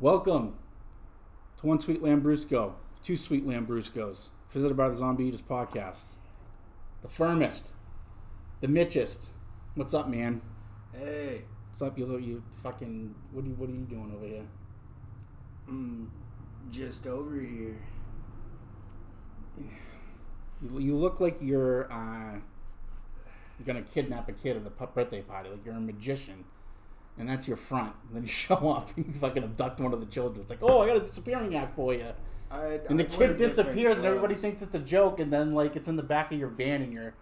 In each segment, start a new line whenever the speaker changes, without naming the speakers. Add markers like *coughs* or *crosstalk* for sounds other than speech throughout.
Welcome to One Sweet Lambrusco, Two Sweet Lambruscos, presented by the Zombie Eaters Podcast. The firmest, the Mitchest. What's up, man?
Hey,
What's up, you little, you fucking, what are you, what are you doing over here?
I'm just over here.
You, you look like you're, uh, you're gonna kidnap a kid at the birthday party, like you're a magician. And that's your front. And then you *laughs* show up and you fucking abduct one of the children. It's like, oh, I got a disappearing act for you.
I'd,
And the
I'd
kid disappears, and everybody thinks it's a joke, and then like it's in the back of your van, and you're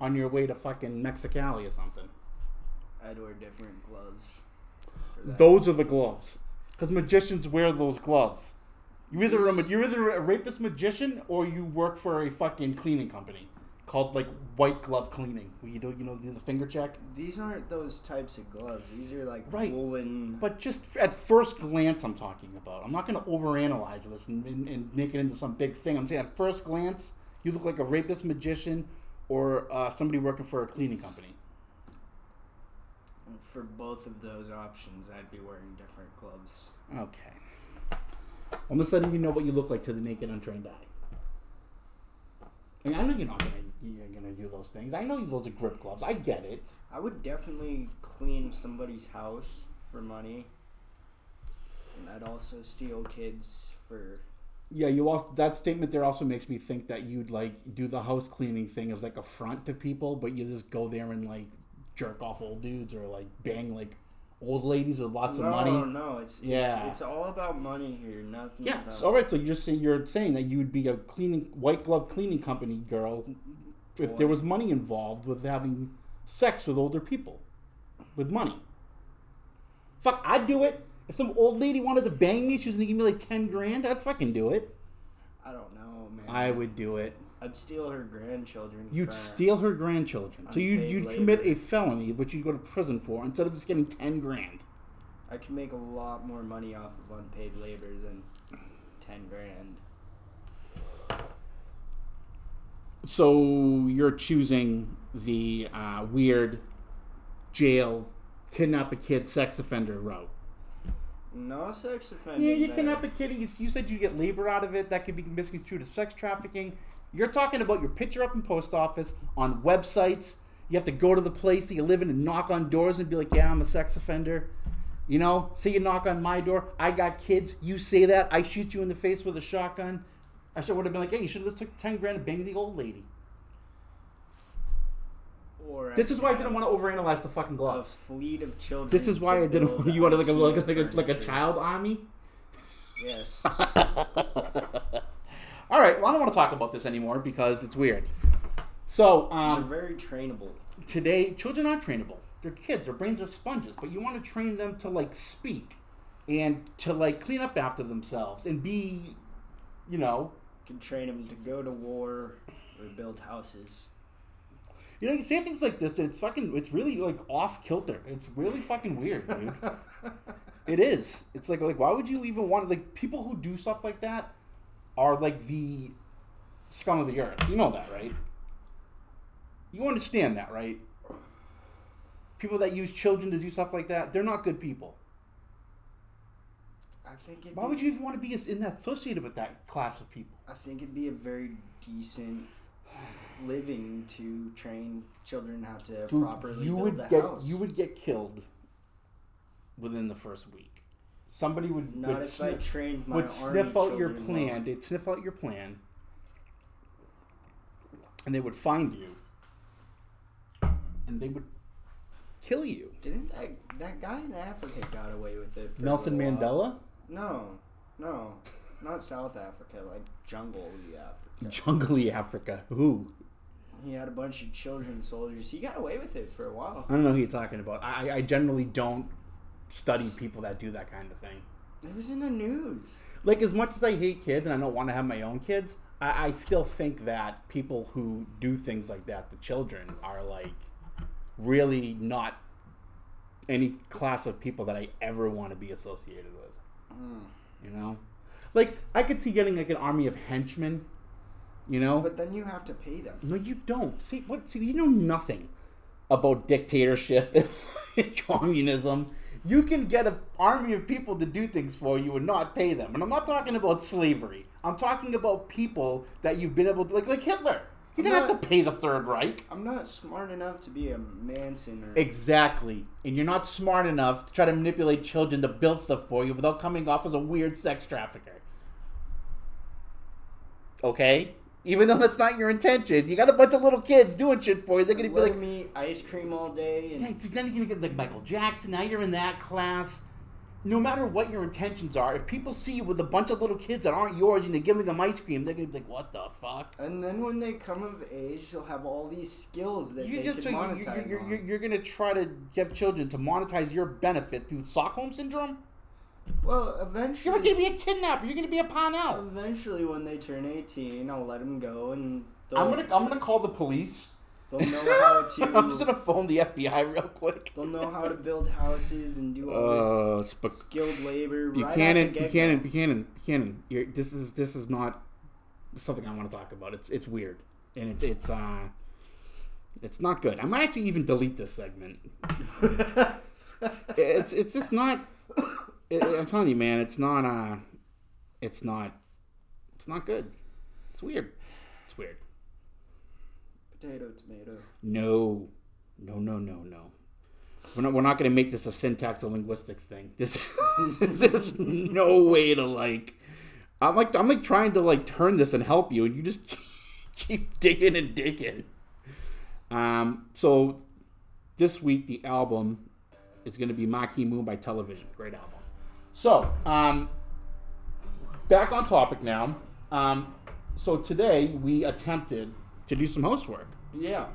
on your way to fucking Mexicali or something.
I'd wear different gloves.
Those are the gloves, because magicians wear those gloves. You're either a, you're either a rapist magician or you work for a fucking cleaning company called like White Glove Cleaning. You do you know the finger check.
These aren't those types of gloves. These are like
Right.
woolen.
But just at first glance, I'm talking about. I'm not going to overanalyze this and, and, and make it into some big thing. I'm saying at first glance, you look like a rapist magician or uh, somebody working for a cleaning company.
For both of those options, I'd be wearing different gloves.
Okay. I'm just letting you know what you look like to the naked, untrained eye. I, mean, I know you're not gonna you're gonna do those things. I know those are grip gloves. I get it.
I would definitely clean somebody's house for money. And I'd also steal kids for.
Yeah, you also that statement there also makes me think that you'd like do the house cleaning thing as like a front to people, but you just go there and like jerk off old dudes or like bang like old ladies with lots
no,
of money.
no, no, it's,
Yeah.
it's it's all about money here. Nothing.
Yeah.
about,
So, all right. So you just say you're saying that you would be a cleaning white glove cleaning company girl if there was money involved with having sex with older people with money. Fuck, I'd do it. If some old lady wanted to bang me, she was gonna give me like ten grand. I'd fucking do it.
I don't know, man.
I would do it.
I'd steal her grandchildren.
You'd steal her grandchildren. So you'd, you'd
labor.
commit a felony, which you'd go to prison for, instead of just getting ten grand.
I could make a lot more money off of unpaid labor than ten grand.
So you're choosing the uh, weird jail, kidnap a kid, sex offender route.
No sex offender.
Yeah, you kidnap a kid. You you said you get labor out of it. That could be misconstrued as sex trafficking. You're talking about your picture up in post office on websites. You have to go to the place that you live in and knock on doors and be like, "Yeah, I'm a sex offender." You know, say you knock on my door. I got kids. You say that. I shoot you in the face with a shotgun. I should would have been like, "Hey, you should have just took ten grand and banged the old lady."
Or
This is why I didn't want to overanalyze the fucking
a
gloves.
fleet of children.
This is why I didn't.
build *laughs*
You wanted like a like a,
IKEA
like a, like a
furniture.
child army.
Yes. *laughs* *laughs*
All right. Well, I don't want to talk about this anymore because it's weird. So,
They're
um,
very trainable.
today, children are trainable. They're kids. Their brains are sponges. But you want to train them to like speak and to like clean up after themselves and be, you know,
Can train them to go to war or build houses.
you know, you say things like this. And it's fucking. It's really like off kilter. It's really fucking weird, dude. *laughs* It is. It's like like why would you even want like people who do stuff like that are like the scum of the earth. You know that, right? You understand that, right? People that use children to do stuff like that, they're not good people.
I think it'd
Why would you even want to be in that associated with that class of people?
I think it'd be a very decent living to train children how to
Dude,
properly
you
build
would
a
get
house.
you would get killed within the first week. Somebody would
Not
would
if I
sniff-
trained my
would sniff out your plan.
well.
They'd sniff out your plan, and they would find you, and they would kill you.
Didn't that that guy in Africa got away with it?
Nelson? Mandela,
No, no, not South Africa, like jungle Africa.
jungly Africa. Who?
He had a bunch of children soldiers. He got away with it for a while.
I don't know who you're talking about. I, I generally don't study people that do that kind of thing.
It was in the news.
like as much as I hate kids and I don't want to have my own kids, I, I still think that people who do things like that, the children, are like really not any class of people that I ever want to be associated with. Mm. You know, like I could see getting like an army of henchmen. You know,
But then you have to pay them.
no, you don't. See what? See, you know nothing about dictatorship *laughs* and communism. You can get an army of people to do things for you and not pay them. And I'm not talking about slavery. I'm talking about people that you've been able to like like Hitler. He didn't have to pay the Third Reich.
I'm not smart enough to be a Manson or
Exactly. And you're not smart enough to try to manipulate children to build stuff for you without coming off as a weird sex trafficker. Okay? Even though that's not your intention, you got a bunch of little kids doing shit for you. They're gonna be like,
me ice cream all day and
Yeah, so then you're gonna get like Michael Jackson. Now you're in that class. No matter what your intentions are, if people see you with a bunch of little kids that aren't yours and you're giving them ice cream, they're gonna be like, "What the fuck?"
And then when they come of age, they'll have all these skills that
You
they can
so
monetize
you're, you're, you're gonna try to get children to monetize your benefit through Stockholm syndrome.
Well, eventually.
You're gonna be a kidnapper. You're gonna be a Parnell.
eventually, when they turn 18, I'll let them go, and they'll,
I'm gonna I'm gonna call the police.
they'll know how *laughs* to.
I'm just gonna phone the FBI real quick.
They'll know how to build houses and do all
Uh,
this
sp-
skilled labor. right
Buchanan. Buchanan, Buchanan, Buchanan. You're, this is this is not something I want to talk about. It's it's weird and it's it's uh it's not good. I might actually even delete this segment. *laughs* It's it's just not. It, I'm telling you, man. It's not. Uh, it's not. It's not good. It's weird. It's weird.
Potato, tomato.
No, no, no, no, no. We're not, we're not going to make this a syntax or linguistics thing. *laughs* This, there's no way to like. I'm like I'm like trying to like turn this and help you, and you just *laughs* keep digging and digging. Um. So this week the album is going to be Marquee Moon by Television. Great album. So um, back on topic now. Um, so today we attempted to do some housework.
Yeah.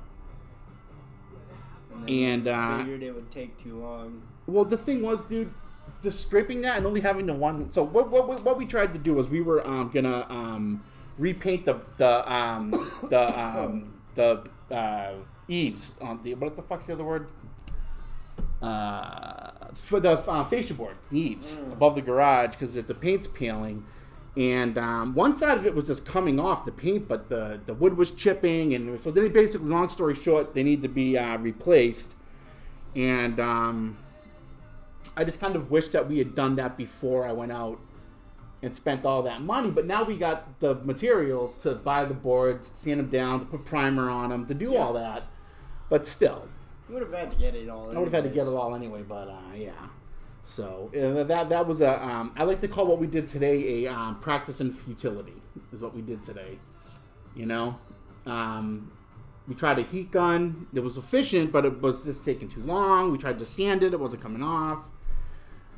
then
And, uh,
figured it would take too long.
Well, the thing was, dude, the scraping that and only having the one. So what what, what- what we tried to do was we were um, gonna um, repaint the the um, the um, the uh, eaves on the what the fuck's the other word? Uh, for the uh, fascia board, eaves above the garage because the paint's peeling. And um, one side of it was just coming off the paint, but the, the wood was chipping, and so then basically, long story short, they need to be uh, replaced. And um, I just kind of wish that we had done that before I went out and spent all that money. But now we got the materials to buy the boards, sand them down, to put primer on them, to do
Yeah.
all that. But still,
You would have had to get it all.
I would have had to get it all anyway. But uh, yeah. So uh, that that was a um, I like to call what we did today a um, practice in futility is what we did today. You know, um, we tried a heat gun. It was efficient, but it was just taking too long. We tried to sand it. It wasn't coming off.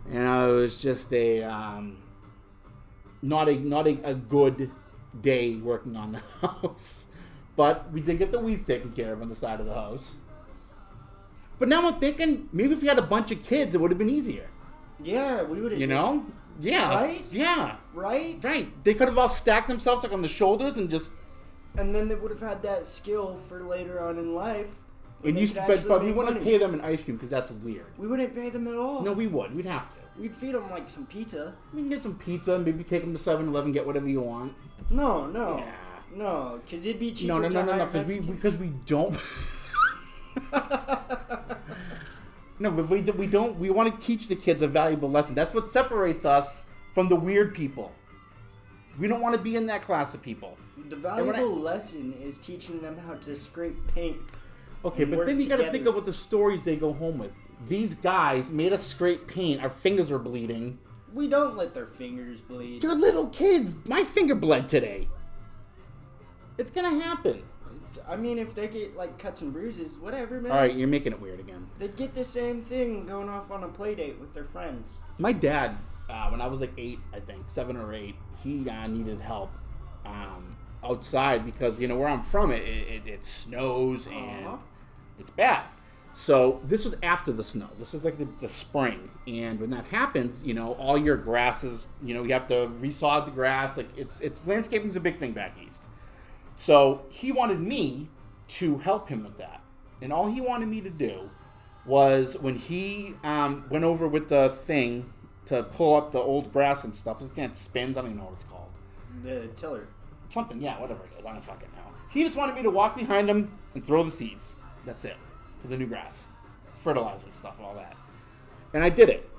And uh, it was just a um, not a not a, a good day working on the *laughs* house. But we did get the weeds taken care of on the side of the house. But now I'm thinking maybe if we had a bunch of kids, it would have been easier.
Yeah, we would have.
You know? Yeah.
Right?
Yeah.
right?
Right. They could have all stacked themselves like on the shoulders and just
And then they would have had that skill for later on in life.
and you, but, but we wouldn't
money.
pay them in ice cream because that's weird.
We wouldn't pay them at all.
No, we would. We'd have to.
We'd feed them like some pizza.
We can get some pizza, and maybe take them to 7-Eleven, get whatever you want.
No, no,
Yeah.
no, because it'd be cheaper.
No, no, no, no, no, because we because we don't. *laughs* no, but we, we don't. We want to teach the kids a valuable lesson. That's what separates us from the weird people. We don't want to be in that class of people.
the
when I-
valuable lesson is teaching them how to scrape paint.
Okay, but then you got to think what the stories they go home with. These guys made us scrape paint. Our fingers were bleeding.
We don't let their fingers bleed.
They're little kids. My finger bled today. It's gonna happen.
I mean, if they get like cuts and bruises, whatever, man.
All right, you're making it weird again.
They'd get the same thing going off on a play date with their friends.
My dad, uh, when I was like eight, I think seven or eight, he uh, needed help um, outside because you know where I'm from, it it, it snows and
Uh-huh.
it's bad. So this was after the snow. This was like the, the spring, and when that happens, you know, all your grasses, you know, you have to resod the grass. Like it's it's landscaping's a big thing back east. So he wanted me to help him with that, and all he wanted me to do was when he um, went over with the thing to pull up the old grass and stuff. The thing that spins. I don't even know what it's called.
The tiller.
Something, yeah, whatever it is. I don't fucking know. He just wanted me to walk behind him and throw the seeds. That's it. For the new grass. Fertilizer and stuff and all that. and I did it.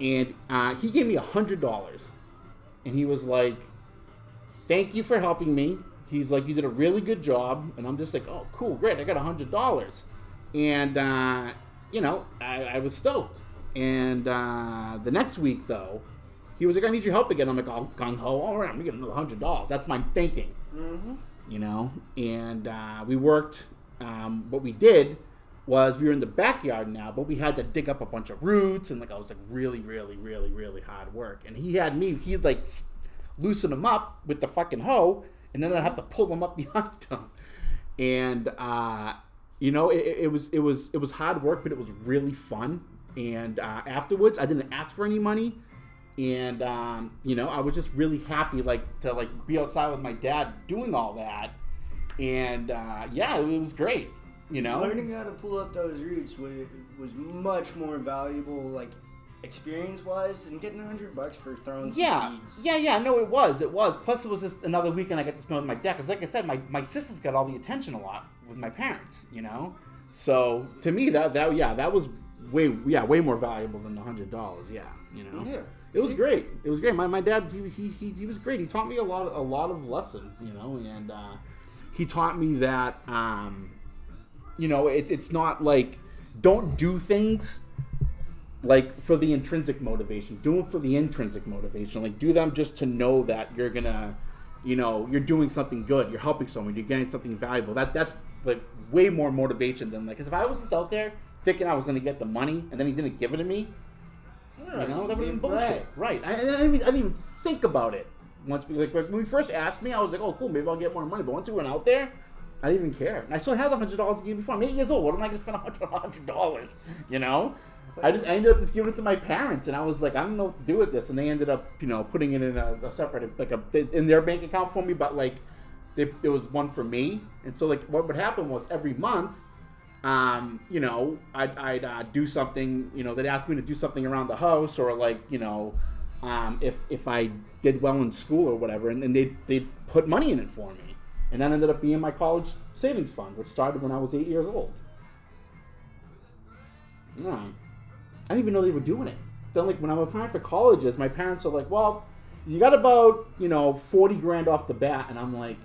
And uh, he gave me a hundred dollars, and he was like, "Thank you for helping me." He's like, "You did a really good job," and I'm just like, "Oh, cool, great! I got a hundred dollars," and uh, you know, I, I was stoked. And uh, the next week, though, he was like, "I need your help again." I'm like, "Oh, gung ho! All right, I'm gonna get another hundred dollars." That's my thinking,
Mm-hmm.
you know. And uh, we worked. Um, what we did was we were in the backyard now, but we had to dig up a bunch of roots, and like I was like really, really, really, really hard work. And he had me. He'd like loosen them up with the fucking hoe, and then I'd have to pull them up *laughs* behind him. And uh, you know, it, it was it was it was hard work, but it was really fun. And uh, afterwards, I didn't ask for any money and um, you know i was just really happy like to like be outside with my dad doing all that and uh, yeah it was great you know
Learning how to pull up those roots was, was much more valuable, like experience wise, than getting a hundred bucks for throwing
yeah
seeds.
yeah yeah no it was it was plus it was just another weekend i got to spend with my dad because like i said my, my sisters got all the attention a lot with my parents you know so to me that that yeah that was way yeah way more valuable than the hundred dollars yeah you know
Yeah.
It was great. It was great. My, my dad he, he, he, he was great. He taught me a lot a lot of lessons, you know, and uh, he taught me that um, you know it, it's not like don't do things like for the intrinsic motivation. Do them for the intrinsic motivation. Like do them just to know that you're gonna, you know, you're doing something good. You're helping someone. You're getting something valuable. That that's like way more motivation than like. Because if I was just out there thinking I was gonna get the money and then he didn't give it to me, you know, that would have been bullshit. Right. I, I, didn't even, I didn't even think about it. Once we, like, when we first asked me, I was like, oh, cool, maybe I'll get more money. But once we went out there, I didn't even care. And I still had the hundred dollars to give before. I'm eight years old. What am I going to spend a hundred dollars? You know? I just I ended up just giving it to my parents, and I was like, I don't know what to do with this. And they ended up, you know, putting it in a, a separate, like a in their bank account for me. But like, they, it was one for me. And so like, what would happen was every month, um, you know, I'd, I'd uh, do something, you know, they'd ask me to do something around the house or like, you know, um, if, if I did well in school or whatever, and, and they'd, they'd put money in it for me. And that ended up being my college savings fund, which started when I was eight years old. Yeah. I didn't even know they were doing it. Then, like, when I'm applying for colleges, my parents are like, well, you got about, you know, 40 grand off the bat. And I'm like,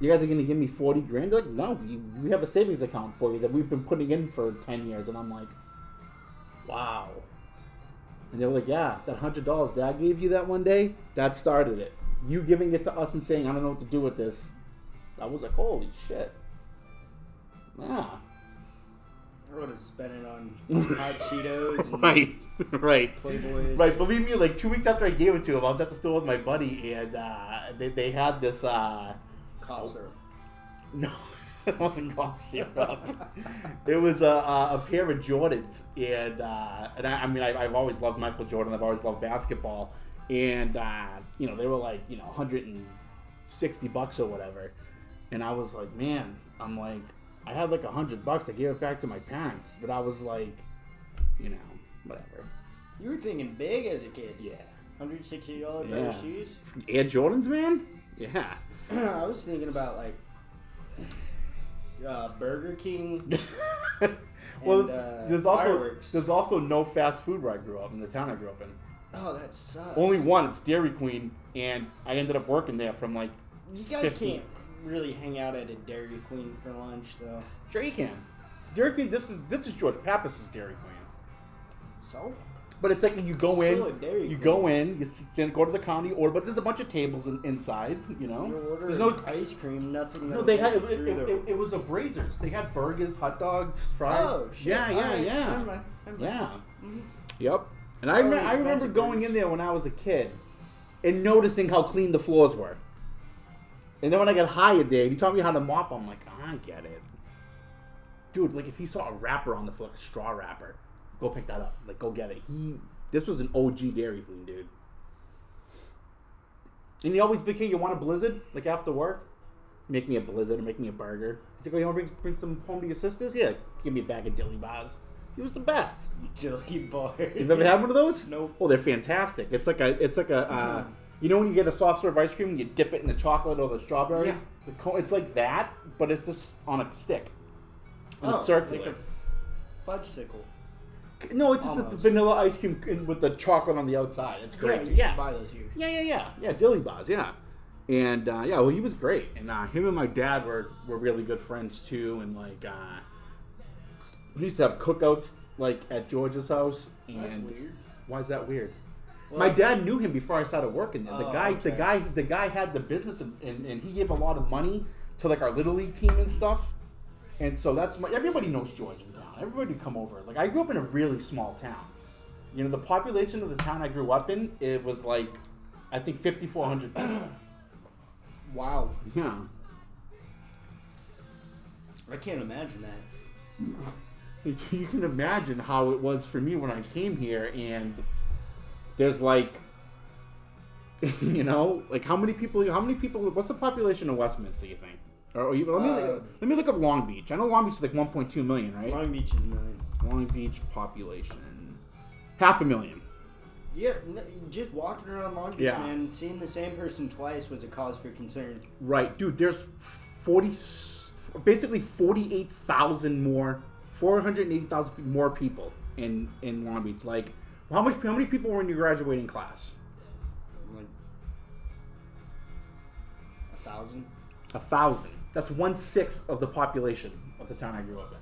you guys are going to give me 40 grand? They're like, no, we, have a savings account for you that we've been putting in for 10 years. And I'm like, wow. And they were like, yeah, that $100 dad gave you that one day, that started it. You giving it to us and saying, I don't know what to do with this. I was like, holy shit. Yeah.
I would have spent it on *laughs* hot Cheetos
Right, right.
Playboys.
Right, believe me, like two weeks after I gave it to him, I was at the store with my buddy, and uh, they, they had this. Uh,
Cough syrup. *laughs*
no, it wasn't cough syrup. it was a, a, a pair of Jordans, and uh, and I, I mean, I, I've always loved Michael Jordan. I've always loved basketball, and uh, you know, they were like you know 160 bucks or whatever, and I was like, man, I'm like, I had like a hundred bucks. I gave it back to my parents, but I was like, you know, whatever.
You were thinking big as a kid.
Yeah.
Hundred sixty dollar pair
Yeah.
of shoes.
Air Jordans, man. Yeah. *clears throat*
I was thinking about like uh, Burger King. *laughs*
well,
And, uh,
there's also
fireworks.
there's also no fast food where I grew up in the town I grew up in.
Oh, that sucks.
Only one. It's Dairy Queen, and I ended up working there from like.
You guys
50.
can't really hang out at a Dairy Queen for lunch though.
Sure, you can. Dairy Queen. This is this is George Pappas' Dairy Queen.
So
But it's like you go
Still a
in,
Dairy
you
Queen.
go in, you sit, go to the county order, but there's a bunch of tables in, inside. You know,
you order
there's no.
ice cream, nothing.
No,
that'll
they had
you
it,
through
it,
the-
it, it was a Braziers. They had burgers, hot dogs, fries.
Oh shit!
Yeah, yeah,
Alright,
yeah.
Never mind. Never mind.
Yeah.
Mhm.
Yep. And I,
Oh,
rem- I
expensive
remember going
burgers.
in there when I was a kid and noticing how clean the floors were. And then when I got hired there, he taught me how to mop. I'm like, I get it. Dude, like if he saw a wrapper on the floor, like a straw wrapper, go pick that up. Like, go get it. He, this was an OG Dairy Queen, dude. And he always became, you want a blizzard? Like after work? Make me a blizzard or make me a burger. He's like, oh, you want to bring, bring some home to your sisters? Yeah, give me a bag of dilly bars. He was the best.
Jelly bars.
You've ever had one of those?
Nope.
Oh, they're fantastic. It's like a, it's like a, uh, you know when you get a soft serve ice cream, and you dip it in the chocolate or the strawberry.
Yeah.
The co- it's like that, but it's just on a stick. And
Oh,
it's circular.
like a fudge sickle.
No, it's just the, the vanilla ice cream with the chocolate on the outside. It's
Yeah,
great.
you
Yeah,
buy those here.
yeah, yeah, yeah, yeah. Dilly Bars, yeah. And uh, yeah, well, he was great, and uh, him and my dad were were really good friends too. And like, uh, we used to have cookouts like at George's house. And
That's weird.
Why is that weird?
Well,
my dad knew him before I started working there. The
Oh,
guy, the guy, the guy had the business, and, and, and he gave a lot of money to like our little league team and stuff. And so that's my, everybody knows George in town. Everybody come over. Like I grew up in a really small town. You know, the population of the town I grew up in, it was like, I think fifty four hundred people. *clears throat*
Wow.
Yeah.
I can't imagine that. *laughs*
You can imagine how it was for me when I came here, and there's like, *laughs* you know, like how many people? How many people? What's the population of Westminster? You think? Or you, let me
Uh,
let me look up Long Beach. I know Long Beach is like 1.2 million, right?
Long Beach is a million.
Long Beach population, half a million.
Yeah, just walking around Long Beach,
Yeah.
man, seeing the same person twice was a cause for concern.
Right, dude. There's 40, basically 48,000 more, 480,000 more people in in Long Beach. Like, how much? How many people were in your graduating class?
Like a thousand.
A thousand. That's one sixth of the population of the town I grew up in.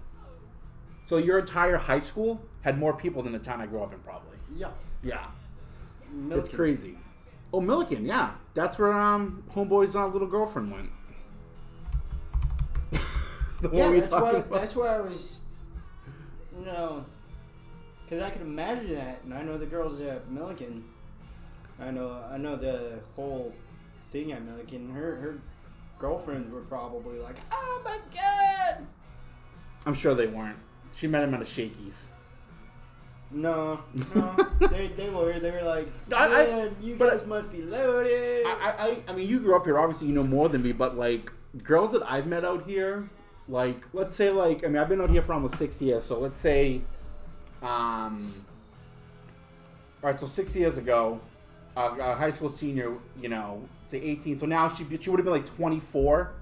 So your entire high school had more people than the town I grew up in, probably.
Yeah.
Yeah,
Millikan.
it's crazy. Oh, Millikan, yeah, that's where um homeboy's uh, little girlfriend went. *laughs* the
Yeah,
one we
that's why. That's why I was. No, because I could imagine that, and I know the girls at Millikan. I know. I know the whole thing at Millikan. Her her girlfriends were probably like, "Oh my god."
I'm sure they weren't. She met him at a Shakey's.
No, no, *laughs* they, they were. They were like,
I- I-
"Man, you
but-
guys must be loaded."
I, I, I- I mean, you grew up here. Obviously, you know more than me. But like girls that I've met out here, like let's say, like I mean, I've been out here for almost six years. So let's say, um, all right. So six years ago, uh, a high school senior, you know, say eighteen. So now she she would have been like twenty four.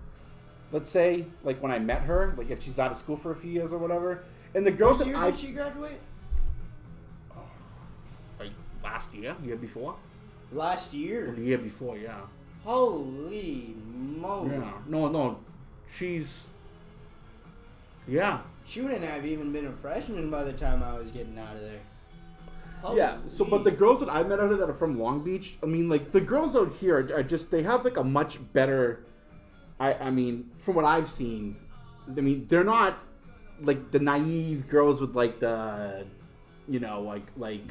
Let's say, like when I met her, like if she's out of school for a few years or whatever. And the girls
What
that
year
I
did she graduate?
like last year, year before,
Last
or
year.
the year before, yeah.
Holy moly!
Yeah. No, no. She's. Yeah.
She wouldn't have even been a freshman by the time I was getting out of there.
Yeah. So, but the girls that I met out here that are from Long Beach, I mean, like the girls out here are, are just they have like a much better. I I mean, from what I've seen, I mean, they're not like the naive girls with like the, you know, like like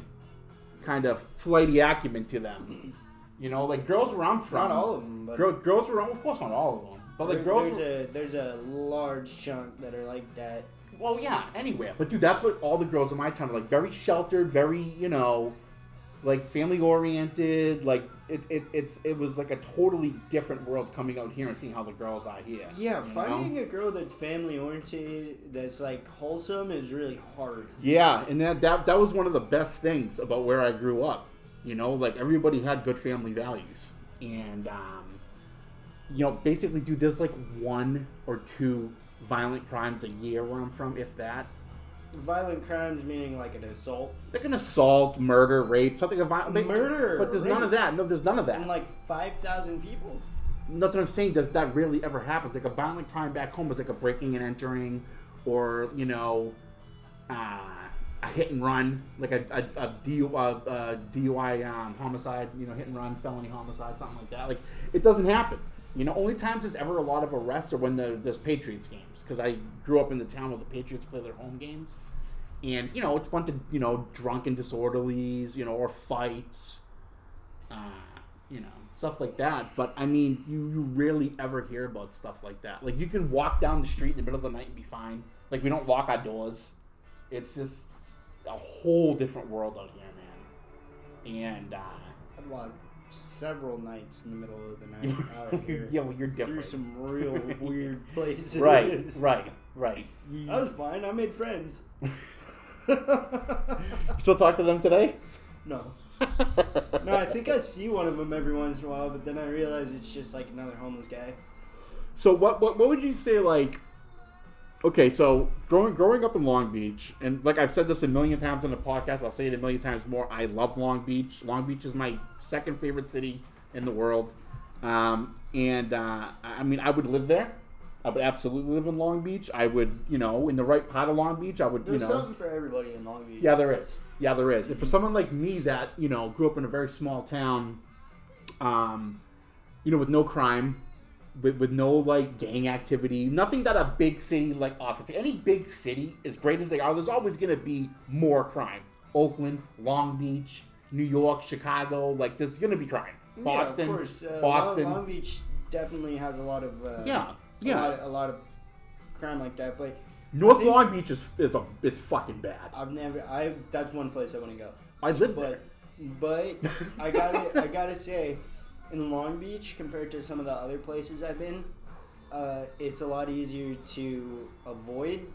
kind of flighty acumen to them. You know, like girls where I'm from.
not all of them, but
Girl, girls were of course not all of them, but like
there-
girls.
there's a there's a large chunk that are like that.
Well, yeah, anywhere. But dude, that's what all the girls in my town are like. Very sheltered, very you know, like family oriented. Like it, it, it's it was like a totally different world coming out here and seeing how the girls are here.
Yeah, finding
know?
a girl that's family oriented, that's like wholesome, is really hard.
Yeah, and that, that that was one of the best things about where I grew up. You know, like everybody had good family values, and um, you know, basically, dude, there's like one or two violent crimes a year where I'm from, if that.
Violent crimes meaning like an assault
Like an assault, murder, rape, something of violent.
Murder,
But there's none of that. No, there's none of that.
and like five thousand people.
That's what I'm saying. Does that really ever happens? Like a violent crime back home is like a breaking and entering, or you know, uh, a hit and run, like a a, a, DU, uh, uh, DUI um, homicide, you know, hit and run, felony homicide, something like that. Like it doesn't happen. You know, only times there's ever a lot of arrests are when the, there's Patriots games because I grew up in the town where the Patriots play their home games, and you know it's a bunch of you know drunken disorderlies, you know, or fights, uh, you know, stuff like that. But I mean, you you rarely ever hear about stuff like that. Like you can walk down the street in the middle of the night and be fine. Like we don't lock our doors. It's just a whole different world out here, man. And uh,
several nights in the middle of the night *laughs* out here
yeah, well, you're different.
through some real *laughs* weird places.
right, *laughs* right, right.
I was fine. I made friends.
Still talk to them today?
no. No, I think I see one of them every once in a while, but then I realize it's just like another homeless guy.
So what what what would you say like okay, so growing growing up in Long Beach, and like I've said this a million times on the podcast, I'll say it a million times more. I love Long Beach. Long Beach is my second favorite city in the world, um, and uh, I mean, I would live there. I would absolutely live in Long Beach. I would, you know, in the right part of Long Beach, I would,
There's
you know.
something for everybody in Long Beach.
Yeah, there is. Yeah, there is. And for someone like me that you know grew up in a very small town, um, you know, with no crime, with, with no like gang activity, nothing that a big city like offers. Any big city, as great as they are, there's always going to be more crime. Oakland, Long Beach, New York, Chicago, like there's going to be crime. Boston,
yeah, of course. Uh,
Boston.
Long, Long Beach definitely has a lot of uh,
Yeah,
a
yeah.
lot, a lot of crime like that. But
North Long Beach is is a is fucking bad.
I've never. I that's one place I want to go.
I live there.
But but *laughs* I gotta I gotta say, in Long Beach compared to some of the other places I've been, uh, it's a lot easier to avoid.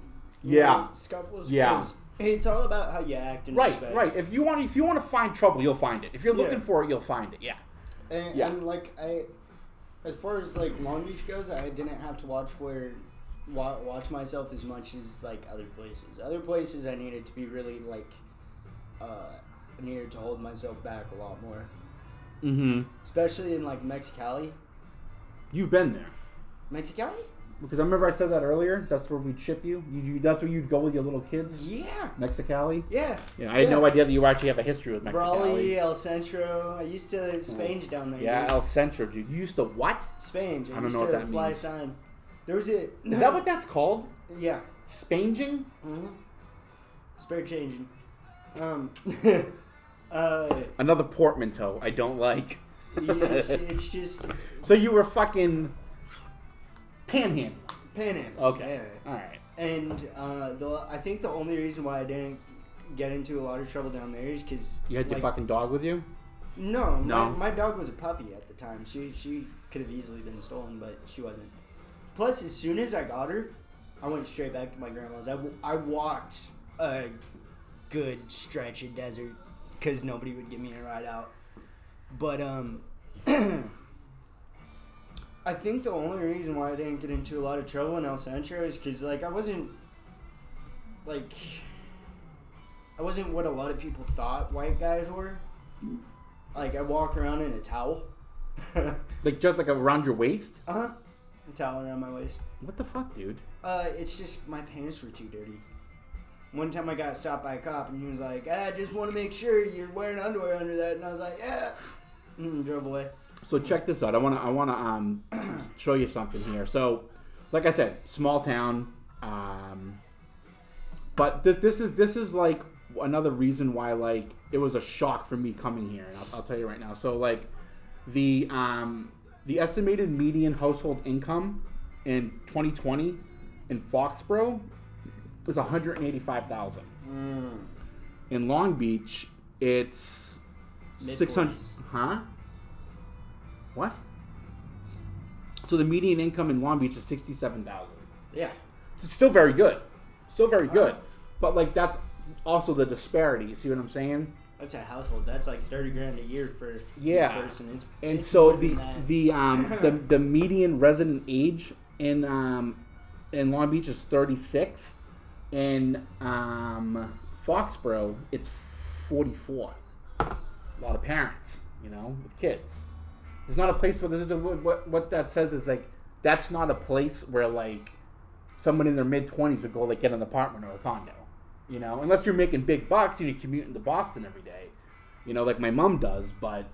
Yeah.
know, scuffles.
Yeah.
It's all about how you act and
Right,
respect.
right. If you want, if you want to find trouble, you'll find it. If you're looking
Yeah.
for it, you'll find it. Yeah.
And,
Yeah.
and like I, as far as like Long Beach goes, I didn't have to watch where wa- watch myself as much as like other places. Other places I needed to be really like, uh, I needed to hold myself back a lot more,
Mm-hmm.
especially in like Mexicali.
You've been there.
Mexicali?
Because I remember I said that earlier. That's where we'd ship you. you, you that's where you'd go with your little kids.
Yeah.
Mexicali.
Yeah.
Yeah, I had no idea that you actually have a history with Mexicali.
Brawley, El Centro. I used to Spange down there.
Yeah,
dude.
El Centro, dude. You used to what?
Spange. I,
I don't
used
know
to
what that
fly
means.
sign. There was a.
Is that what that's called?
Yeah.
Spanging?
Mm-hmm. Spare changing. Um. *laughs* uh.
Another portmanteau I don't like.
Yeah, it's, *laughs* it's just
So you were fucking panhandling.
panhandle.
Okay.
Yeah.
All right.
And uh, the I think the only reason why I didn't get into a lot of trouble down there is because
You had your fucking dog with you?
no,
No.
My, my dog was a puppy at the time. She she could have easily been stolen, but she wasn't. Plus, as soon as I got her, I went straight back to my grandma's. I, w- I walked a good stretch of desert because nobody would give me a ride out. But um, *clears throat* I think the only reason why I didn't get into a lot of trouble in El Centro is because like I wasn't like I wasn't what a lot of people thought white guys were. Like I walk around in a towel. *laughs*
Like just like around your waist?
Uh huh. A towel around my waist.
What the fuck, dude?
Uh, it's just my pants were too dirty. One time I got stopped by a cop and he was like, "I just want to make sure you're wearing underwear under that," and I was like, "Yeah," and drove away.
So check this out. I want to I want to um *clears throat* show you something here. So, like I said, small town. Um, but this this is this is like another reason why like it was a shock for me coming here, and I'll, I'll tell you right now. So like the um the estimated median household income in 2020 in Foxborough is 185,000. In Long Beach, it's
Mid
600 huh? What? So the median income in long beach is 67000
Yeah.
it's still very good. Still very good. But like that's also the disparity you see what i'm saying?
That's a household. That's like thirty grand a year for
Yeah.
person. It's,
and
it's
so the the um *clears throat* the, the median resident age in um in long beach is 36 in um foxborough it's 44 a lot of parents you know with kids. There's not a place where there's a, what, what that says is like that's not a place where like someone in their mid 20s would go like get an apartment or a condo you know? Unless you're making big bucks and you're commuting to boston every day you know like my mom does but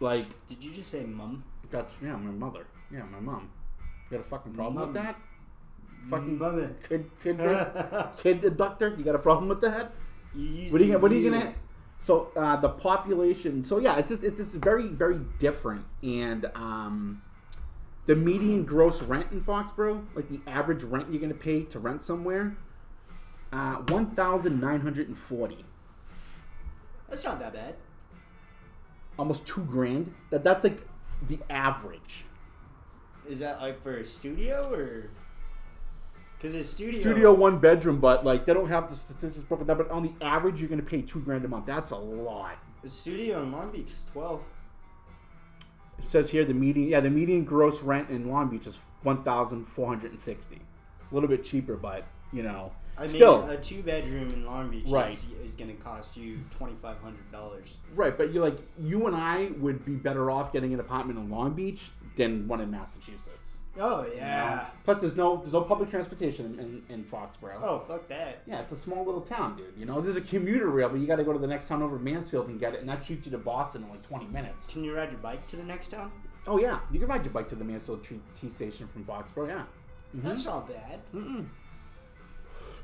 like
Did you just say mum?
that's yeah my mother. Yeah my mom. You got a fucking problem with that fucking
Mother.
kid kid kid abductor you got a problem with that
You
what are you what are you gonna so uh, the population so yeah it's just it's just very very different and um the median gross rent in Foxborough like the average rent you're gonna pay to rent somewhere uh 1940
That's not that bad.
almost two grand that that's like the average
Is that like for a studio or? Because a studio.
studio one bedroom but like they don't have the statistics broken down but on the average you're gonna pay two grand a month that's a lot
A studio in Long Beach is twelve.
It says here the median, yeah, the median gross rent in Long Beach is one thousand four hundred and sixty. a little bit cheaper, but you know,
I mean,
still
a two bedroom in Long Beach
Right.
is, is going to cost you twenty five hundred dollars.
right. But you're like you and I would be better off getting an apartment in Long Beach than one in Massachusetts.
Oh
you know?
yeah.
Plus, there's no there's no public transportation in, in, Foxborough.
Oh fuck that.
Yeah, it's a small little town, dude. You know, there's a commuter rail, but you got to go to the next town over, Mansfield, and get it, and that shoots you to Boston in like 20 minutes.
Can you ride your bike to the next town?
Oh yeah, you can ride your bike to the Mansfield T, T station from Foxborough. Yeah, Mm-hmm.
That's not bad.
Mm-mm.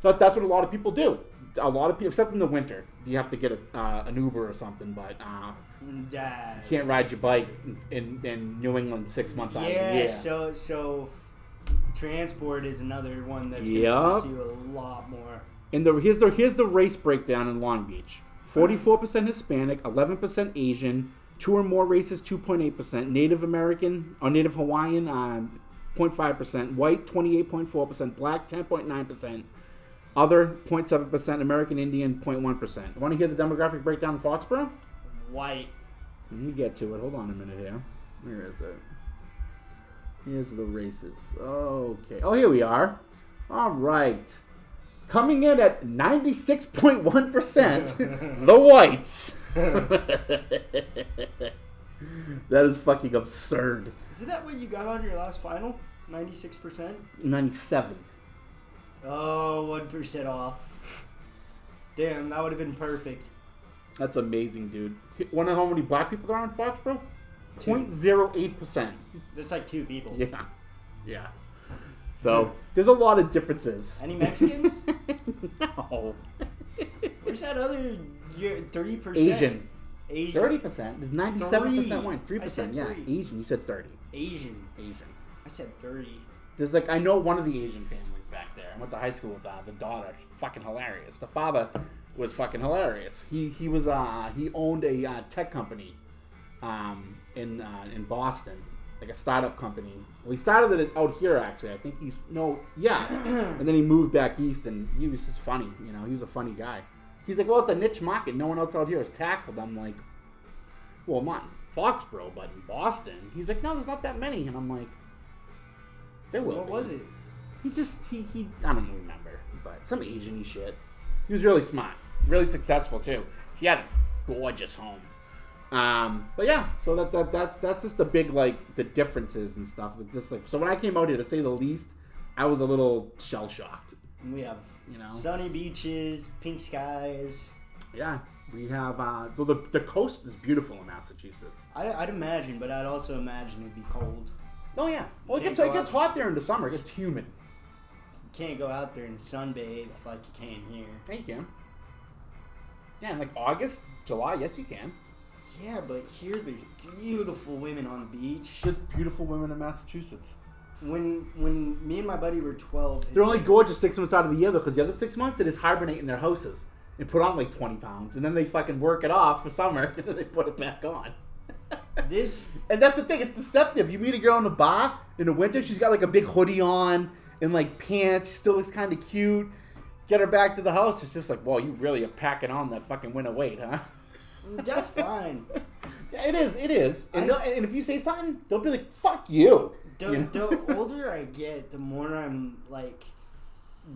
That, that's what a lot of people do. A lot of people, except in the winter, you have to get a, uh, an Uber or something. But uh,
Yeah.
you can't ride your bike in, in New England six months out of the
Yeah.
year.
So so transport is another one that's
Yup.
gonna cost you a lot more.
And the here's the here's the race breakdown in Long Beach: forty-four percent Hispanic, eleven percent Asian, two or more races, two point eight percent, Native American or Native Hawaiian, um, 0.5 percent, white, twenty-eight point four percent, black, ten point nine percent, other 0.7 percent, American Indian, 0.1 percent. Want to hear the demographic breakdown in Foxborough?
White.
Let me get to it. Hold on a minute here. Where is it? Here's the races. Okay. Oh, here we are. All right. Coming in at 96.1%, *laughs* the whites. *laughs* that is fucking absurd.
Isn't that what you got on your last final? Ninety six percent.
97.
Oh, one percent off. Damn, that would have been perfect.
That's amazing, dude. Want to know how many black people there are on Foxborough? 0.08%.
That's like two people.
Yeah. Yeah. So, *laughs* there's a lot of differences.
Any *laughs* Mexicans?
no.
Where's that other three percent?
Asian.
Asian.
Thirty percent. There's ninety-seven percent
Three.
white. Three
I said.
Yeah.
three.
Asian. You said thirty.
Asian.
Asian.
I said thirty.
There's like I know one of the Asian families back there. I went to high school with uh, the daughter. Fucking hilarious. The father was fucking hilarious. He he was uh he owned a uh, tech company, um in uh, in Boston, like a startup company. Well, he started it out here actually. I think he's no yeah, *clears throat* and then he moved back east and he was just funny. You know, he was a funny guy. He's like, well, it's a niche market. No one else out here has tackled. I'm like, well, not Foxborough, but in Boston. He's like, no, there's not that many. And I'm like, there will.
What
be.
was it?
He just he he I don't remember, but some Asian shit. He was really smart, really successful too. He had a gorgeous home. Um, but yeah, so that, that that's that's just the big like the differences and stuff. That just like so when I came out here to say the least, I was a little shell shocked.
We have
You know.
sunny beaches, pink skies.
Yeah, we have uh, the, the the coast is beautiful in Massachusetts.
I'd, I'd imagine, but I'd also imagine it'd be cold.
Oh yeah, well it
Can't
gets
go
it gets
out.
hot there in the summer. It gets humid.
You can't go out there and sunbathe like you can here.
Yeah, you can. Yeah, in like August, July, yes you can.
Yeah, but here there's beautiful women on the beach.
Just beautiful women in Massachusetts.
When when me and my buddy were twelve, his-
They're only gorgeous six months out of the year though, because the other six months they just hibernate in their houses and put on like twenty pounds, and then they fucking work it off for summer, *laughs* and then they put it back on.
this
And that's the thing; it's deceptive. You meet a girl in the bar in the winter, she's got like a big hoodie on and like pants. She still looks kind of cute. Get her back to the house. It's just like, well, you really are packing on that fucking winter weight, huh?
Mm, that's fine.
Yeah, *laughs* it is. It is. And,
I-
and if you say something, they'll be like, "Fuck you."
The,
You know?
the *laughs* older I get, the more I'm like,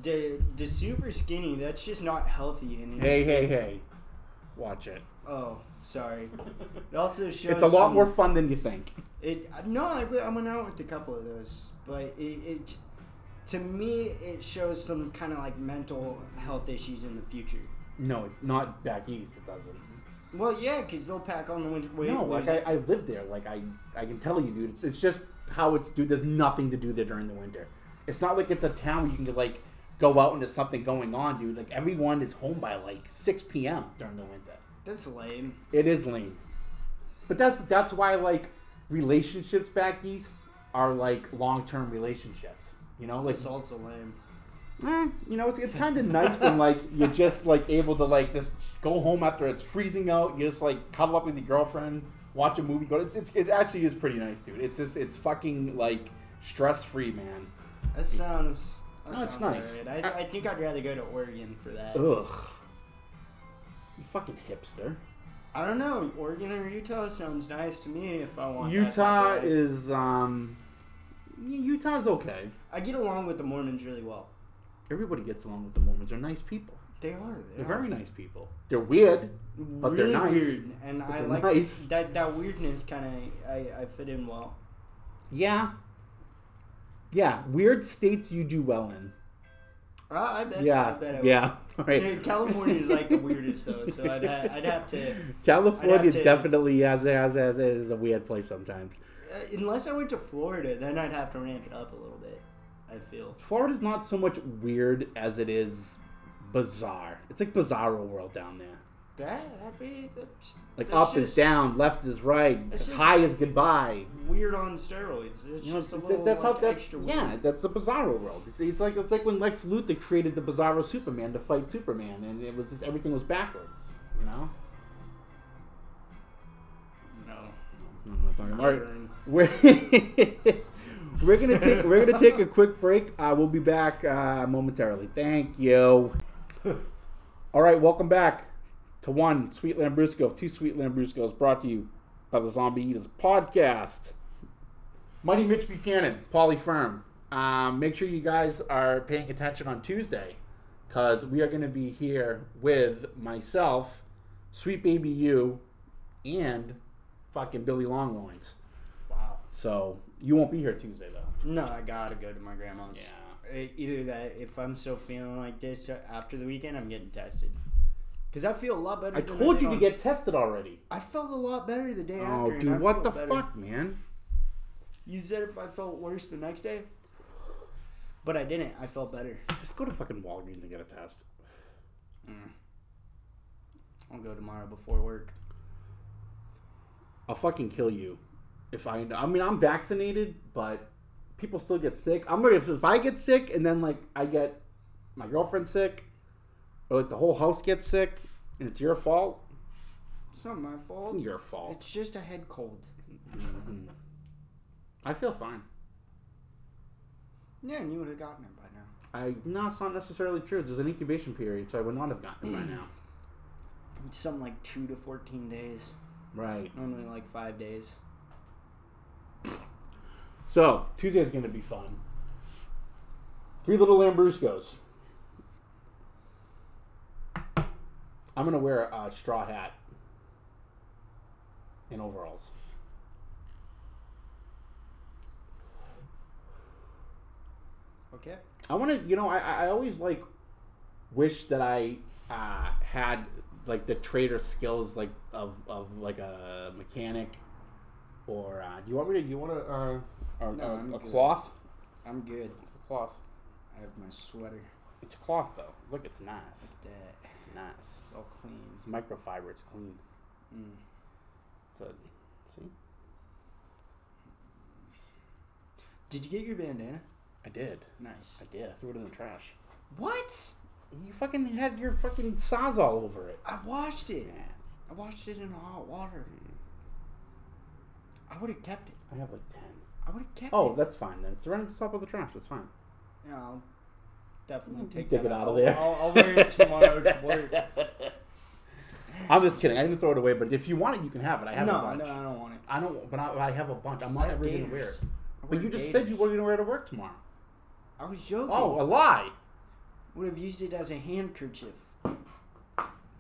the the super skinny. That's just not healthy. And
hey, hey, hey! Watch it.
oh, sorry. It also shows
It's a lot
some-
more fun than you think.
It no, I, I went out with a couple of those, but it, it to me it shows some kind of like mental health issues in the future.
No, not back east. It doesn't.
Well, yeah, because they'll pack on the winter weight.
no, like I, I live there. Like I, I can tell you, dude. It's, it's just how it's dude. There's nothing to do there during the winter. It's not like it's a town where you can like go out and there's something going on, dude. Like everyone is home by like 6 p.m. during the winter.
that's lame.
It is lame. But that's that's why like relationships back east are like long term relationships. You know, like
It's also lame.
eh, you know, it's, it's kind of nice when like you're just like able to like just go home after it's freezing out. You just like cuddle up with your girlfriend, watch a movie. Go. It's, it's it actually is pretty nice, dude. It's just it's fucking like stress free, man.
That sounds. That
No, it's
sounds
nice.
alright. I, I think I'd rather go to Oregon for that.
Ugh. You fucking hipster.
I don't know. Oregon or Utah sounds nice to me if I want.
Utah is um Utah's okay.
I get along with the Mormons really well.
Everybody gets along with the Mormons. They're nice people.
They are. They
They're
are.
very nice people. They're weird. but they're nice.
weird, and
But
I like
nice.
that. That weirdness kind of I, I fit in well.
Yeah. Yeah, weird states you do well in.
Uh, I bet. I
Yeah,
bet I
yeah. *laughs* All
Yeah,
right.
California is like the weirdest though, so I'd ha- I'd have to *laughs*
California
have to-
definitely has, has, has is a weird place sometimes.
Uh, unless I went to Florida, then I'd have to ramp it up a little bit. I feel.
Florida's not so much weird as it is bizarre. It's like bizarro world down there.
That that'd be that's,
Like
that's
up is down, left is right, high is goodbye.
weird on steroids. It's
You know,
just a little
that's
like,
how that's
extra weird.
yeah, that's the Bizarro world. It's, it's like it's like when Lex Luthor created the Bizarro Superman to fight Superman, and it was just everything was backwards. You know.
No.
I'm not talking- All right, we're *laughs* we're gonna take we're gonna take a quick break. Uh, we'll be back uh, momentarily. Thank you. All right, welcome back to one Sweet Lambrusco, two Sweet Lambruscos, brought to you by the Zombie Eaters podcast. Mighty Mitch Buchanan, Polly Firm. Um, make sure you guys are paying attention on Tuesday, because we are going to be here with myself, Sweet Baby You, and fucking Billy Longloins. So you won't be here Tuesday though.
No, I gotta go to my grandma's.
Yeah.
Either that, if I'm still feeling like this uh, after the weekend, I'm getting tested. Cause I feel a lot better.
I told you to
on-
get tested already.
I felt a lot better the day
Oh,
after. Oh,
dude, what the
better.
fuck, man?
You said if I felt worse the next day, but I didn't. I felt better.
Just go to fucking Walgreens and get a test.
I'll go tomorrow before work.
I'll fucking kill you if I. I mean, I'm vaccinated, but people still get sick. I'm ready. If, if I get sick and then like I get my girlfriend sick, or like the whole house gets sick, and it's your fault,
It's not my fault.
your fault.
It's just a head cold. Mm-hmm.
I feel fine.
Yeah, and you would have gotten it by now.
I no, it's not necessarily true. There's an incubation period, so I would not have gotten it by now. *clears throat*
Something like two to fourteen days.
Right.
Normally like five days.
So Tuesday's going to be fun. Three little Lambruscos. I'm going to wear a straw hat and overalls.
Okay.
I want to, you know, I, I always like wish that I uh, had like the trader skills like of, of like a mechanic or uh, do you want me to? You want a uh, a,
No,
a-
I'm
a cloth?
I'm good.
A cloth.
I have my sweater.
It's cloth though. Look, it's nice.
That
It's nice.
it's all clean.
It's microfiber. It's clean.
Mm.
It's a see.
Did you get your bandana?
I did.
Nice.
I did. I threw it in the trash.
What?
You fucking had your fucking saws all over it.
I washed it.
Man,
I washed it in hot water. I would have kept it.
I have like ten.
I would have kept
Oh,
it.
Oh, that's fine then. It's right at the top of the trash. That's fine.
Yeah, I'll definitely take
take
that
it out of there.
I'll, I'll wear it tomorrow to work. *laughs*
I'm just kidding. I didn't throw it away, but if you want it, you can have it. I have
no,
a bunch.
no, I don't want it.
I don't, but I, I have a bunch. I'm not ever gonna wear it. But you just said you
gators.
were gonna wear it to work tomorrow.
I was joking.
Oh, a lie.
Would have used it as a handkerchief.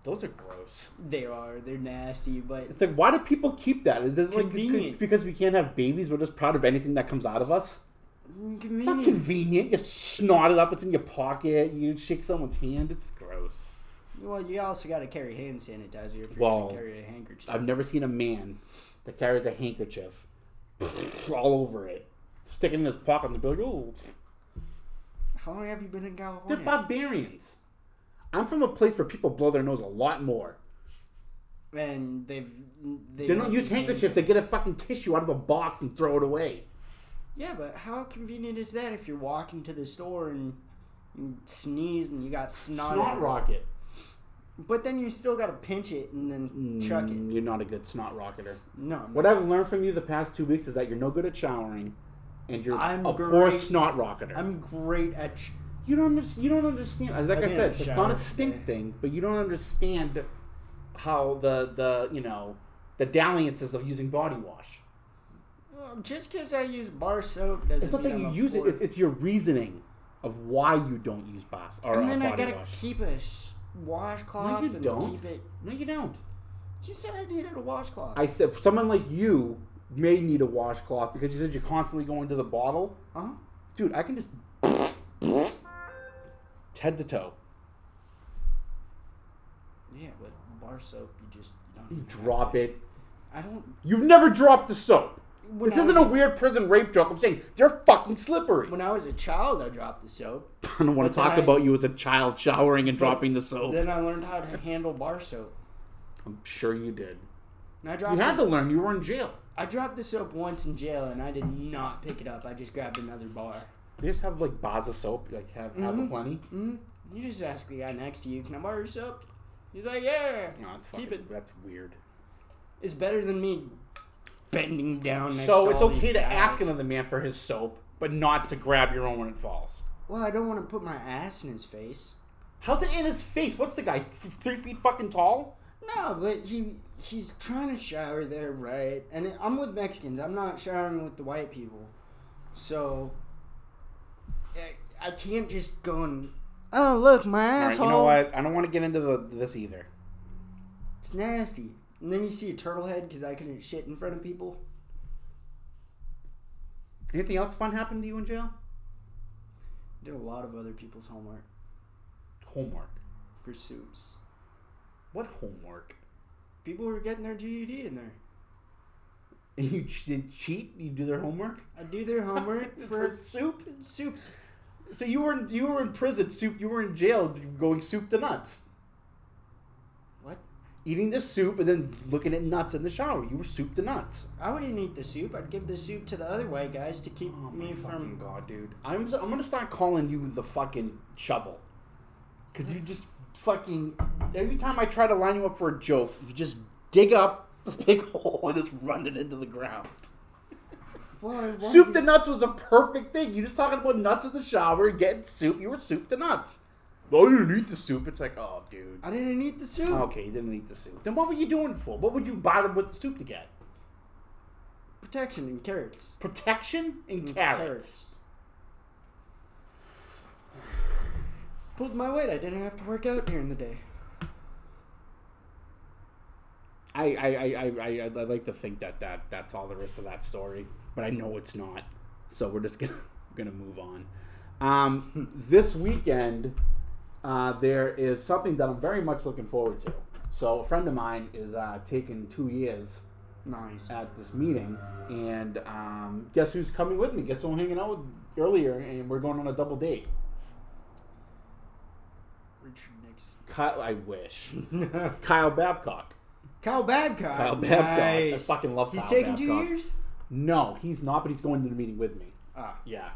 Those are gross.
They are. They're nasty, but
It's like, why do people keep that? Is this like it's
Convenient.
because we can't have babies? We're just proud of anything that comes out of us. It's not
convenient.
convenient. You snort it up. It's in your pocket. You shake someone's hand. It's gross.
Well, you also got to carry hand sanitizer if you're
Well,
going to carry a handkerchief.
I've never seen a man that carries a handkerchief *laughs* all over it, stick it in his pocket, and be like, "Oh,
How long have you been in California?
they're
California?
barbarians." I'm from a place where people blow their nose a lot more.
and they've they,
They don't use handkerchief. They get a fucking tissue out of a box and throw it away.
Yeah, but how convenient is that if you're walking to the store and you sneeze and you got snot?
Snot rocket.
But then you still got to pinch it and then chuck it.
Mm, You're not a good snot rocketer.
No, I'm
What I've learned from you the past two weeks is that you're no good at showering, and you're
I'm
a poor
great-
snot rocketer.
I'm great at.
You don't under, you don't understand. Like
I
I, said, it's not a stink
today.
thing, but you don't understand how the the you know the dalliances of using body wash.
Well, just because I use bar soap doesn't
It's not that you
I'm
use it. It's, it's your reasoning of why you don't use boss or
and then I gotta
wash.
keep a washcloth No,
you
and
don't.
keep it.
No, you don't.
You said I needed a washcloth.
I said someone like you may need a washcloth because you said you're constantly going to the bottle.
huh?
Dude, I can just head to toe.
Yeah, but bar soap, you just you don't
You drop it.
I don't.
You've never dropped the soap.
When
This
I
isn't
was
a weird prison rape joke. I'm saying they're fucking slippery.
When I was a child, I dropped the soap. *laughs*
I don't want to talk
I-
about you as a child showering and dropping the soap.
Then I learned how to handle bar soap.
I'm sure you did.
And I
You had to learn. You were in jail.
I dropped the soap once in jail, and I did not pick it up. I just grabbed another bar.
They just have like bars of soap. Like have have a
Mhm.
plenty.
Mm-hmm. You just ask the guy next to you, "Can I borrow your soap?" He's like, "Yeah."
No, it's
Keep
fucking,
it.
That's weird.
It's better than me bending down. Next to
you.
So
it's
okay
to
guys.
ask another man for his soap, but not to grab your own when it falls.
Well, I don't want to put my ass in his face.
How's it in his face? What's the guy? Th- three feet fucking tall?
No, but he he's trying to shower there, right? And I'm with Mexicans. I'm not showering with the white people, so I, I can't just go and oh look my
All right,
asshole.
you know what? I don't want to get into the, this either.
It's nasty. And then you see a turtle head because I couldn't shit in front of people.
Anything else fun happened to you in jail?
Did a lot of other people's homework
Homework.
for soups.
What homework?
People were getting their GED in there.
And *laughs* you ch- did cheat? You do their homework
I do their homework *laughs*
for
for
soup?
soups.
So you were in, you were in prison, soup. You were in jail, going soup to nuts,
What?
eating the soup and then looking at nuts in the shower. You were soup to nuts.
I wouldn't eat the soup. I'd give the soup to the other white guys to keep
Oh
me
my fucking
from.
god, dude! I'm I'm gonna start calling you the fucking shovel, cause you just fucking every time I try to line you up for a joke, you just dig up a big *laughs* hole and just run it into the ground.
Well,
Soup
to-
nuts was a perfect thing. You just talking about nuts in the shower, getting soup. You were soup to nuts. Oh, you didn't eat the soup. It's like, oh, dude.
I didn't eat the soup.
Okay, you didn't eat the soup. Then what were you doing for? What would you bother with the soup to get?
Protection and carrots.
Protection and,
And
carrots. *sighs*
Pulled my weight. I didn't have to work out during the day.
I, I, I, I, I, I like to think that, that that's all there is to that story, but I know it's not. So we're just *laughs* gonna gonna move on. Um, this weekend, uh, there is something that I'm very much looking forward to. So a friend of mine is uh, taking two years
Nice.
at this meeting, and um, guess who's coming with me? Guess who I'm hanging out with earlier, and we're going on a double date.
Richard Nixon.
Kyle, I wish. *laughs* Kyle Babcock.
Kyle Babcock.
Kyle Babcock. I fucking love
He's
Kyle
taking two years.
No, he's not, but he's going to the meeting with me.
Ah.
Yeah,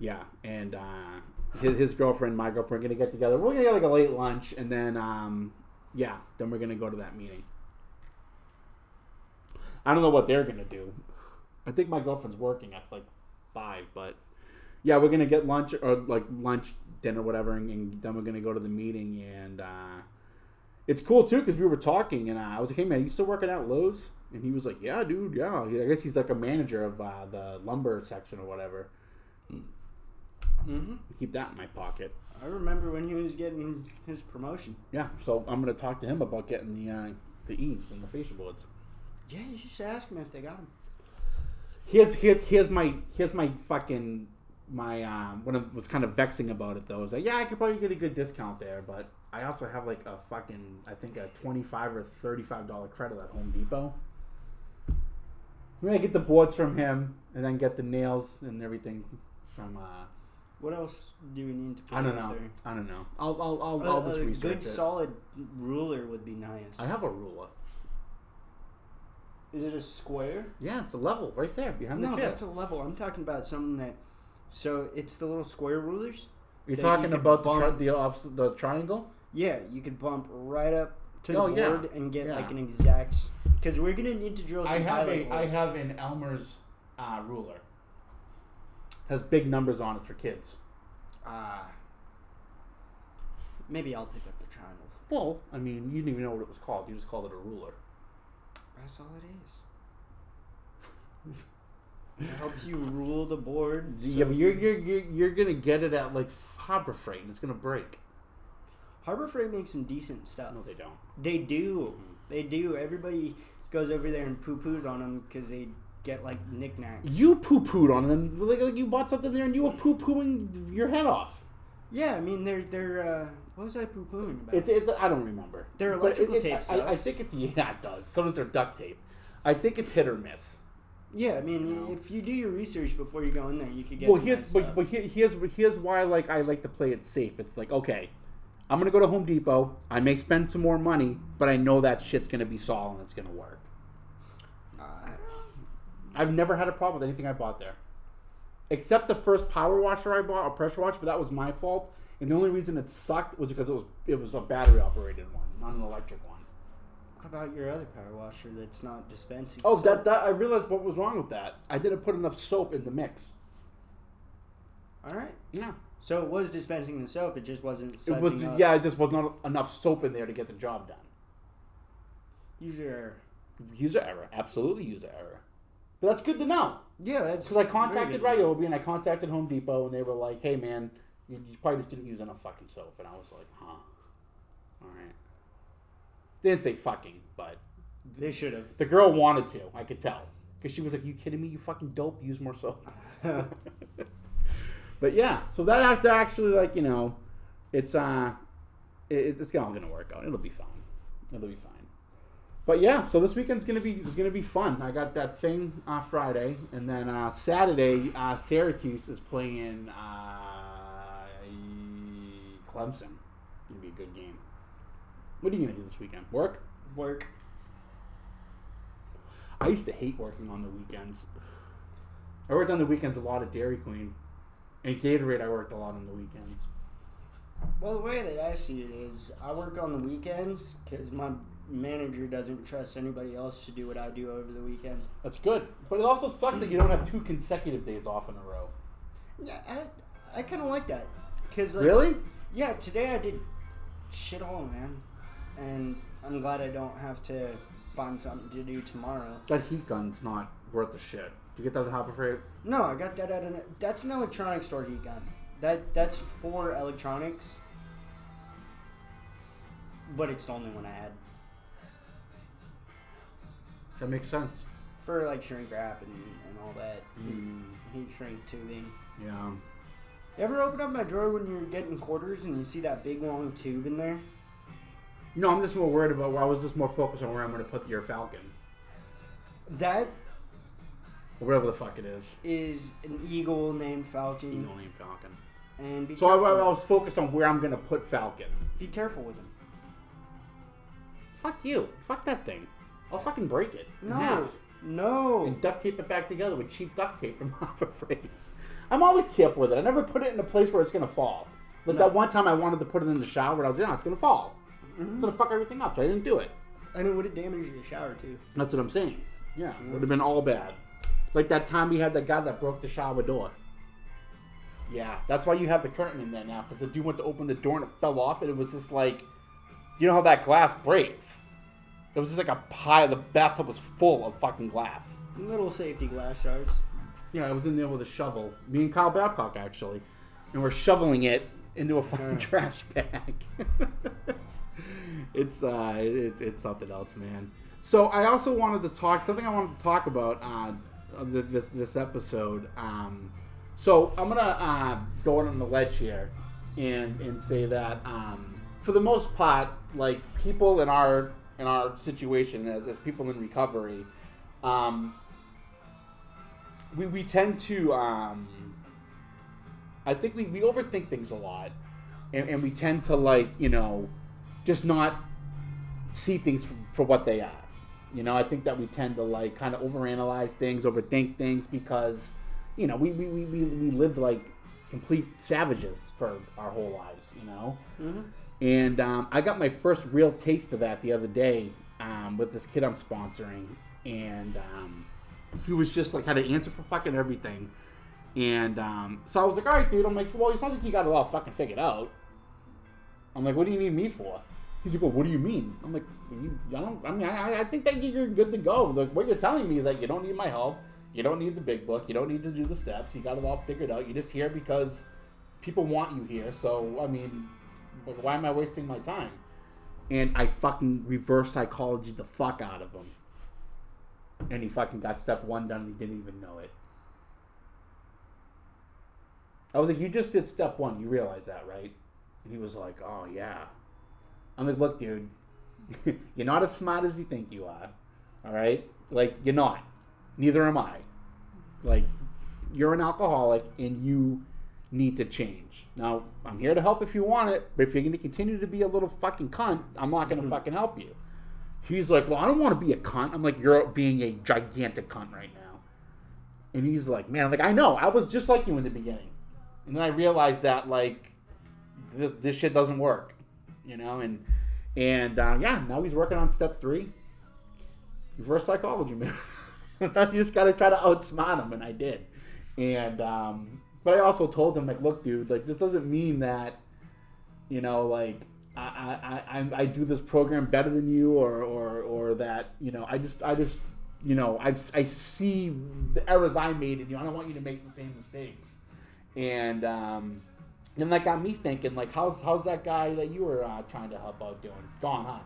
yeah, and uh, his, his girlfriend, my girlfriend, are gonna get together. We're gonna get like a late lunch, and then um, yeah, then we're gonna go to that meeting. I don't know what they're gonna do. I think my girlfriend's working at like five, but yeah, we're gonna get lunch or like lunch, dinner, whatever, and, and then we're gonna go to the meeting. And uh, it's cool too because we were talking, and uh, I was like, "Hey man, you still working at Lowe's?" And he was like, "Yeah, dude, yeah." I guess he's like a manager of uh, the lumber section or whatever.
Mm-hmm.
Keep that in my pocket.
I remember when he was getting his promotion.
Yeah, so I'm gonna talk to him about getting the uh, the eaves and the fascia boards.
Yeah, you should ask him if they got him.
Here's here's here's my here's my fucking my um what I was kind of vexing about it though is like yeah I could probably get a good discount there but I also have like a fucking I think a twenty five or thirty five dollar credit at Home Depot. Maybe I get the boards from him and then get the nails and everything from uh
What else do we need to put
I don't know
there?
I don't know I'll I'll I'll,
A,
I'll just
a
research
good
it.
solid ruler would be nice.
I have a ruler.
Is it a square?
Yeah, it's a level right there behind
No,
the chair.
that's a level. I'm talking about something that. So it's the little square rulers.
You're
that
talking
you could
about the tri- the, obs- the triangle?
Yeah, you could bump right up to the
Oh, yeah.
board and get
Yeah.
like an exact. Because we're gonna need to drill some
I have a I
holes.
have an Elmer's uh, ruler. Has big numbers on it for kids.
Ah. maybe I'll pick up the triangle.
Well, I mean, you didn't even know what it was called. You just called it a ruler.
That's all it is. It helps you rule the board.
yeah, but you're, you're you're you're gonna get it at like Harbor Freight, and it's gonna break.
Harbor Freight makes some decent stuff.
No, they don't.
They do. They do. Everybody goes over there and poo poos on them because they get like knickknacks.
You poo pooed on them. Like, like you bought something there and you were poo pooing your head off.
Yeah, I mean they're they're. Uh, what was I poo pooing about?
It's it, I don't remember.
Their
But
electrical tape
I, I think it's *laughs* yeah, it does. So does their duct tape. I think it's hit or miss.
yeah, I mean
No.
if you do your research before you go in there, you could get.
well,
some
here's
nice
but,
stuff.
but here, here's here's why like I like to play it safe. It's like okay, I'm gonna go to Home Depot. I may spend some more money, but I know that shit's gonna be solid and it's gonna work.
Uh,
I've never had a problem with anything I bought there, except the first power washer I bought, a pressure washer, but that was my fault. And the only reason it sucked was because it was it was a battery operated one, not an electric one.
what about your other power washer that's not dispensing?
Oh,
soap?
that, that I realized what was wrong with that. I didn't put enough soap in the mix.
All right.
Yeah,
So it was dispensing the soap. It just wasn't.
it was.
up.
Yeah, it just was not enough soap in there to get the job done.
User error.
User error, absolutely user error. But that's good to know.
Yeah, that's.
Because I contacted. Ryobi and I contacted Home Depot and they were like, "Hey man, you, you probably just didn't use enough fucking soap." And I was like, "Huh, all right." They didn't say fucking, but
They should have.
the girl wanted to. I could tell because she was like, "You kidding me? You fucking dope. Use more soap." *laughs* *laughs* but yeah, so that have to actually like you know, it's uh, it, it's all gonna work out. It'll be fine. It'll be fine. But yeah, so this weekend's gonna be is gonna be fun. I got that thing uh, Friday, and then uh, Saturday, uh, Syracuse is playing uh, Clemson. It'll be a good game. What are you gonna do this weekend? Work?
Work.
I used to hate working on the weekends. I worked on the weekends a lot at Dairy Queen. And Gatorade, I worked a lot on the weekends.
Well, the way that I see it is, I work on the weekends because my manager doesn't trust anybody else to do what I do over the weekend.
That's good. But it also sucks that you don't have two consecutive days off in a row.
Yeah, I, I kind of like that. Cause like,
Really?
Yeah, today I did shit all, man, and I'm glad I don't have to find something to do tomorrow.
That heat gun's not worth the shit. Did you get that at Harbor Freight?
No, I got that at an. That's an electronic store heat gun. That that's for electronics, but it's the only one I had
That makes sense.
for like shrink wrap and, and all that
Mm,
heat shrink tubing.
yeah.
You ever open up my drawer when you're getting quarters and you see that big long tube in there?
No, I'm just more worried about where I was just more focused on where I'm going to put your Falcon.
That
Or whatever the fuck it is.
is an eagle named Falcon,
Eagle named Falcon.
and be
So I,
careful.
I was focused on where I'm going to put Falcon.
be careful with him.
Fuck you. Fuck that thing. I'll fucking break it. in
No,
half.
no.
and duct tape it back together with cheap duct tape from *laughs* Harbor Freight. I'm always careful with it. I never put it in a place where it's gonna fall. Like
No.
that one time I wanted to put it in the shower, and I was like, "No, it's gonna fall.
Mm-hmm.
It's gonna fuck everything up." So I didn't do it.
And it would it damaged the shower too.
That's what I'm saying. Yeah, would have been all bad. Like that time we had that guy that broke the shower door. Yeah, that's why you have the curtain in there now, because the dude went to open the door and it fell off, and it was just like, you know how that glass breaks. It was just like a pile. The bathtub was full of fucking glass.
Little safety glass shards.
Yeah, I was in there with a shovel. Me and Kyle Babcock actually, and we're shoveling it into a fucking
Yeah.
trash bag. *laughs* it's uh, it's it's something else, man. So I also wanted to talk something I wanted to talk about uh, this this episode. Um, so I'm gonna uh, go on the ledge here and and say that um, for the most part, like people in our in our situation as, as people in recovery, um, we, we tend to um, I think we, we overthink things a lot and, and we tend to like you know just not see things for, for what they are you know I think that we tend to like kind of overanalyze things overthink things because you know we, we, we, we, we lived like complete savages for our whole lives you know
Mm-hmm.
and um, I got my first real taste of that the other day um, with this kid I'm sponsoring. And um, he was just like, had to answer for fucking everything. And um, so I was like, all right, dude. I'm like, well, it sounds like you got it all fucking figured out. I'm like, what do you need me for? He's like, well, what do you mean? I'm like, you, I don't. I mean, I, I think that you're good to go. Like, what you're telling me is that you don't need my help. You don't need the big book. You don't need to do the steps. You got it all figured out. You're just here because people want you here. So I mean, why am I wasting my time? And I fucking reverse psychology the fuck out of him. And he fucking got step one done and he didn't even know it. I was like, you just did step one. You realize that, right? And he was like, oh, yeah. I'm like, look, dude, *laughs* you're not as smart as you think you are. All right? Like, you're not. Neither am I. Like, you're an alcoholic and you need to change. Now, I'm here to help if you want it, but if you're going to continue to be a little fucking cunt, I'm not going to mm-hmm. fucking help you. He's like, well, I don't want to be a cunt. I'm like, you're being a gigantic cunt right now. And he's like, man, I'm like, I know. I was just like you in the beginning. And then I realized that, like, this, this shit doesn't work. You know? And, and uh, yeah, now he's working on step three. Reverse psychology, man. *laughs* you just got to try to outsmart him, and I did. And, um, but I also told him, like, look, dude, like, this doesn't mean that, you know, like, I, I, I, I do this program better than you or, or, or that, you know, I just, I just, you know, I, I see the errors I made in you. I don't want you to make the same mistakes. And, um, then that got me thinking, like, how's, how's that guy that you were uh, trying to help out doing? Gone, huh?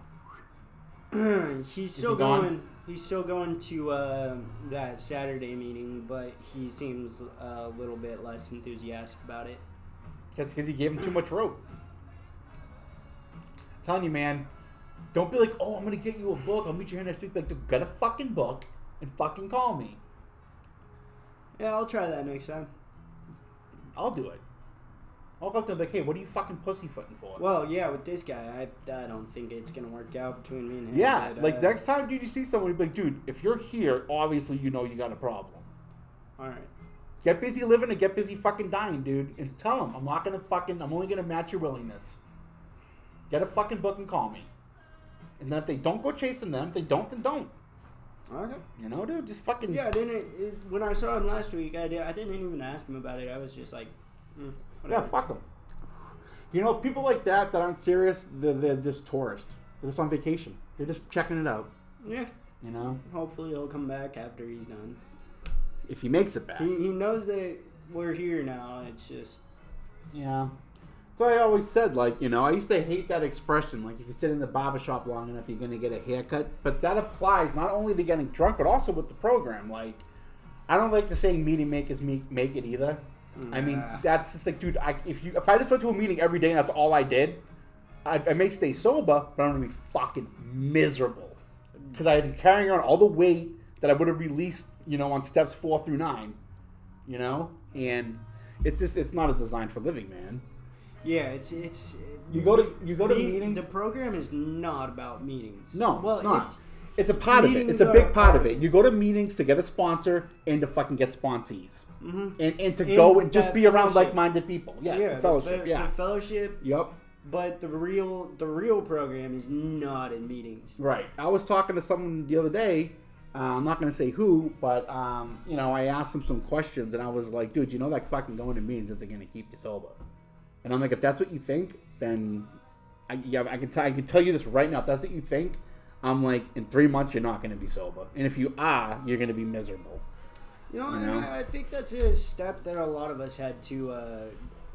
*clears throat*
he's still
he gone?
going. He's still going to uh, that Saturday meeting, but he seems a little bit less enthusiastic about it.
That's because he gave him too much rope. I'm telling you, man, don't be like, oh, I'm gonna get you a book. I'll meet you here next week. Like, dude, get a fucking book and fucking call me.
Yeah, I'll try that next time.
I'll do it. I'll go up to him like, hey, what are you fucking pussyfooting for?
Well, yeah, with this guy, I, I don't think it's gonna work out between me and him.
yeah,
but,
like
uh,
next time, dude, you see someone, be like, dude, if you're here, obviously you know you got a problem.
All right.
Get busy living and get busy fucking dying, dude. And tell them I'm not gonna fucking. I'm only gonna match your willingness. Get a fucking book and call me. And then if they don't go chasing them, if they don't, then don't.
Okay.
You know, dude, just fucking.
Yeah, I didn't. It, when I saw him last week, I, did, I didn't even ask him about it. I was just like, mm,
Yeah, fuck them. You know, people like that that aren't serious, they're, they're just tourists. They're just on vacation. They're just checking it out.
yeah.
You know,
Hopefully, he'll come back after he's done.
if he makes it back.
He, he knows that we're here now. It's just
Yeah. So I always said, like, you know, I used to hate that expression, like, if you sit in the barber shop long enough, you're going to get a haircut. But that applies not only to getting drunk, but also with the program. Like, I don't like the saying meeting makers make, make it either. I mean, that's just like, dude, I, if you if I just went to a meeting every day and that's all I did, I, I may stay sober, but I'm going to be fucking miserable. Because I've been carrying around all the weight that I would have released, you know, on steps four through nine. You know? And it's just, it's not a design for living, man.
yeah. It's it's.
You go to you go to
meet-
meetings.
The program is not about meetings.
no,
well,
it's not.
It's,
It's, a part of it. It's a big part of it. You go to meetings to get a sponsor and to fucking get sponsees,
Mhm.
and and to
And
go and just
that
be around like-minded people. Yes,
yeah,
the fellowship.
The, fe-
yeah.
the fellowship.
yep.
But the real the real program is not in meetings.
Right. I was talking to someone the other day. Uh, I'm not going to say who, but um, you know, I asked him some questions, and I was like, "Dude, you know, like fucking going to meetings isn't going to keep you sober." And I'm like, if that's what you think, then I, yeah, I can tell I can tell you this right now. If that's what you think, I'm like, in three months you're not going to be sober, and if you are, you're going to be miserable.
You know,
You
and
know?
I, I think that's a step that a lot of us had to. Uh,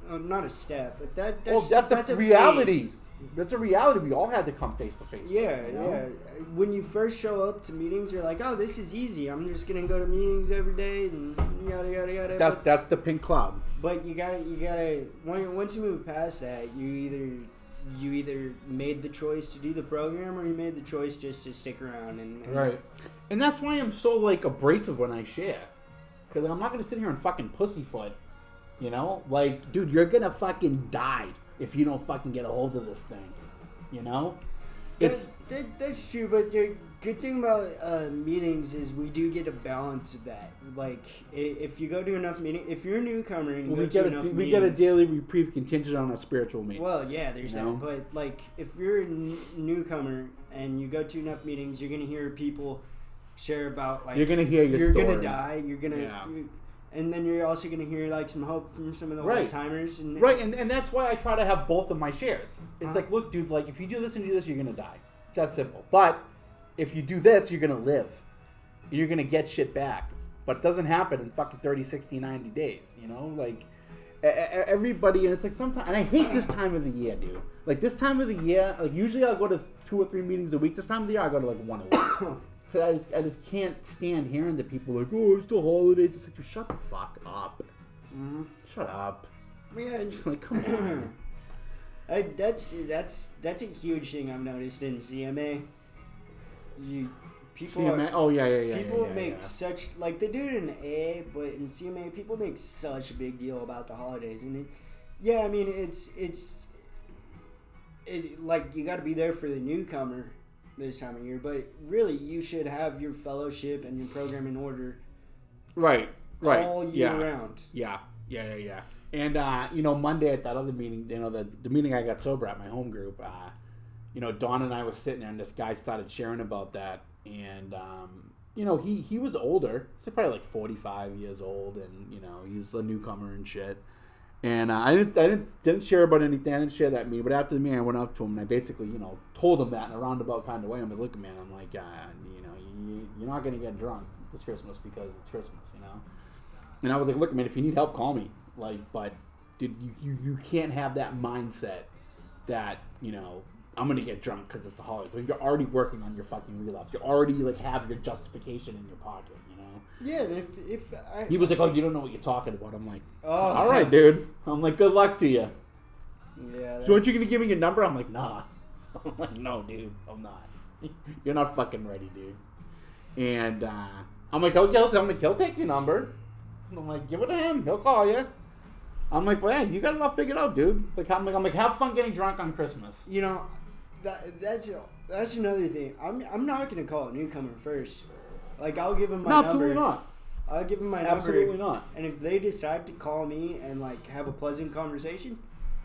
uh, not a step, but that that's
Well, that's, a, reality.
phase.
That's a reality. We all had to come face to face. with,
Yeah,
you know?
yeah. When you first show up to meetings, you're like, "Oh, this is easy. I'm just gonna go to meetings every day and yada yada yada."
That's
but,
that's the pink cloud.
but you gotta, you gotta. When, once you move past that, you either you either made the choice to do the program or you made the choice just to stick around and, and
Right. And that's why I'm so like abrasive when I share. Cause I'm not gonna sit here and fucking pussyfoot. You know? Like, dude, you're gonna fucking die if you don't fucking get a hold of this thing. You know? It's
That, that, that's true, but the good thing about uh, meetings is we do get a balance of that. Like, if you go to enough meetings, if you're a newcomer and you
we get a
enough
we get a daily reprieve contingent on a spiritual meeting.
Well, yeah, there's
You know?
that. But like, if you're a n- newcomer and you go to enough meetings, you're gonna hear people share about like
You're gonna hear your
you're gonna die. You're gonna,
Yeah.
you- and then you're also gonna hear like some hope from some of the
Right.
old timers. And
Right, and, and that's why I try to have both of my shares. It's
Huh?
like, look, dude, like if you do this and do this, you're gonna die. It's that simple. But if you do this, you're gonna live. You're gonna get shit back. but it doesn't happen in fucking 30, 60, 90 days. You know, like everybody, and it's like sometimes, and I hate this time of the year, dude. Like this time of the year, like usually I'll go to two or three meetings a week. This time of the year, I go to like one a week. *coughs* I just, I just can't stand hearing the people like, oh, it's the holidays. It's like, shut the fuck up. Mm-hmm. Shut up.
Yeah, *laughs*
Like, come on. *clears throat*
I, that's that's that's a huge thing I've noticed in CMA. You people
CMA?
are,
Oh yeah, yeah, yeah.
people
yeah, yeah,
make
yeah.
such like they do it in A, but in CMA people make such a big deal about the holidays, and it, yeah, I mean it's it's it like you got to be there for the newcomer this time of year, but really you should have your fellowship and your program in order
right, right.
all year
yeah.
round.
Yeah, yeah, yeah, yeah. And uh, you know, Monday at that other meeting, you know, the the meeting I got sober at my home group, uh, you know, Dawn and I was sitting there, and this guy started sharing about that, and um, you know, he he was older, so probably like forty five years old, and you know, he's a newcomer and shit. And uh, I didn't I didn't didn't share about anything. I didn't share that meeting, but after the meeting, I went up to him and I basically, you know, told him that in a roundabout kind of way. I'm like, look, man, I'm like, uh, you know, you, you're not gonna get drunk this Christmas because it's Christmas, you know. And I was like, look, man, if you need help, call me. Like, but dude, you, you, you can't have that mindset that, you know, I'm gonna get drunk because it's the holidays. So you're already working on your fucking relapse. You already like have your justification in your pocket.
Yeah, and if if I
He was like, Oh, you don't know what you're talking about. I'm like,
oh,
All right, dude. I'm like, good luck to you.
yeah,
So aren't you gonna give me your number? I'm like, nah. *laughs* I'm like, no, dude, I'm not. *laughs* You're not fucking ready, dude. And uh, I'm like, okay, he'll tell me, he'll take your number. And I'm like, give it to him. He'll call you. I'm like, well, yeah, you got it all figured out, dude. Like, I'm like, I'm like, have fun getting drunk on Christmas.
you know, that that's that's another thing. I'm I'm not gonna call a newcomer first. Like I'll give him my
No,
number.
absolutely not.
I'll give him my number.
Absolutely not.
And if they decide to call me and like have a pleasant conversation,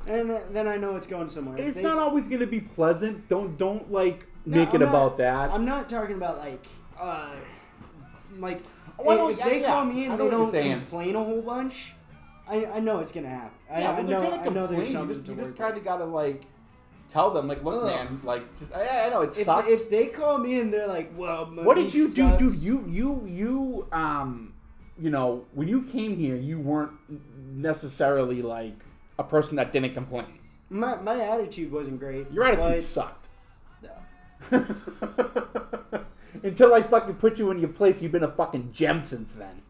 and then I know it's going somewhere.
It's
they-
not always gonna be pleasant. Don't don't like
No,
make
I'm
it
not-
about that.
I'm not talking about like uh like
Well,
if,
yeah,
they
yeah.
call me and
know
they don't complain a whole bunch. I, I know it's gonna happen. I,
yeah,
I
but they're
know
gonna
I know there's
complain.
something
You just, you just kind of gotta like tell them, like, look,
Ugh.
man, like, just I, I know it
if,
sucks.
if they call me and they're like, "Well, my
what did
week
you do, dude? You you you um, you know, when you came here, you weren't necessarily like a person that didn't complain.
my my attitude wasn't great.
Your attitude
but-
sucked.
No. *laughs*
Until I fucking put you in your place, you've been a fucking gem since then.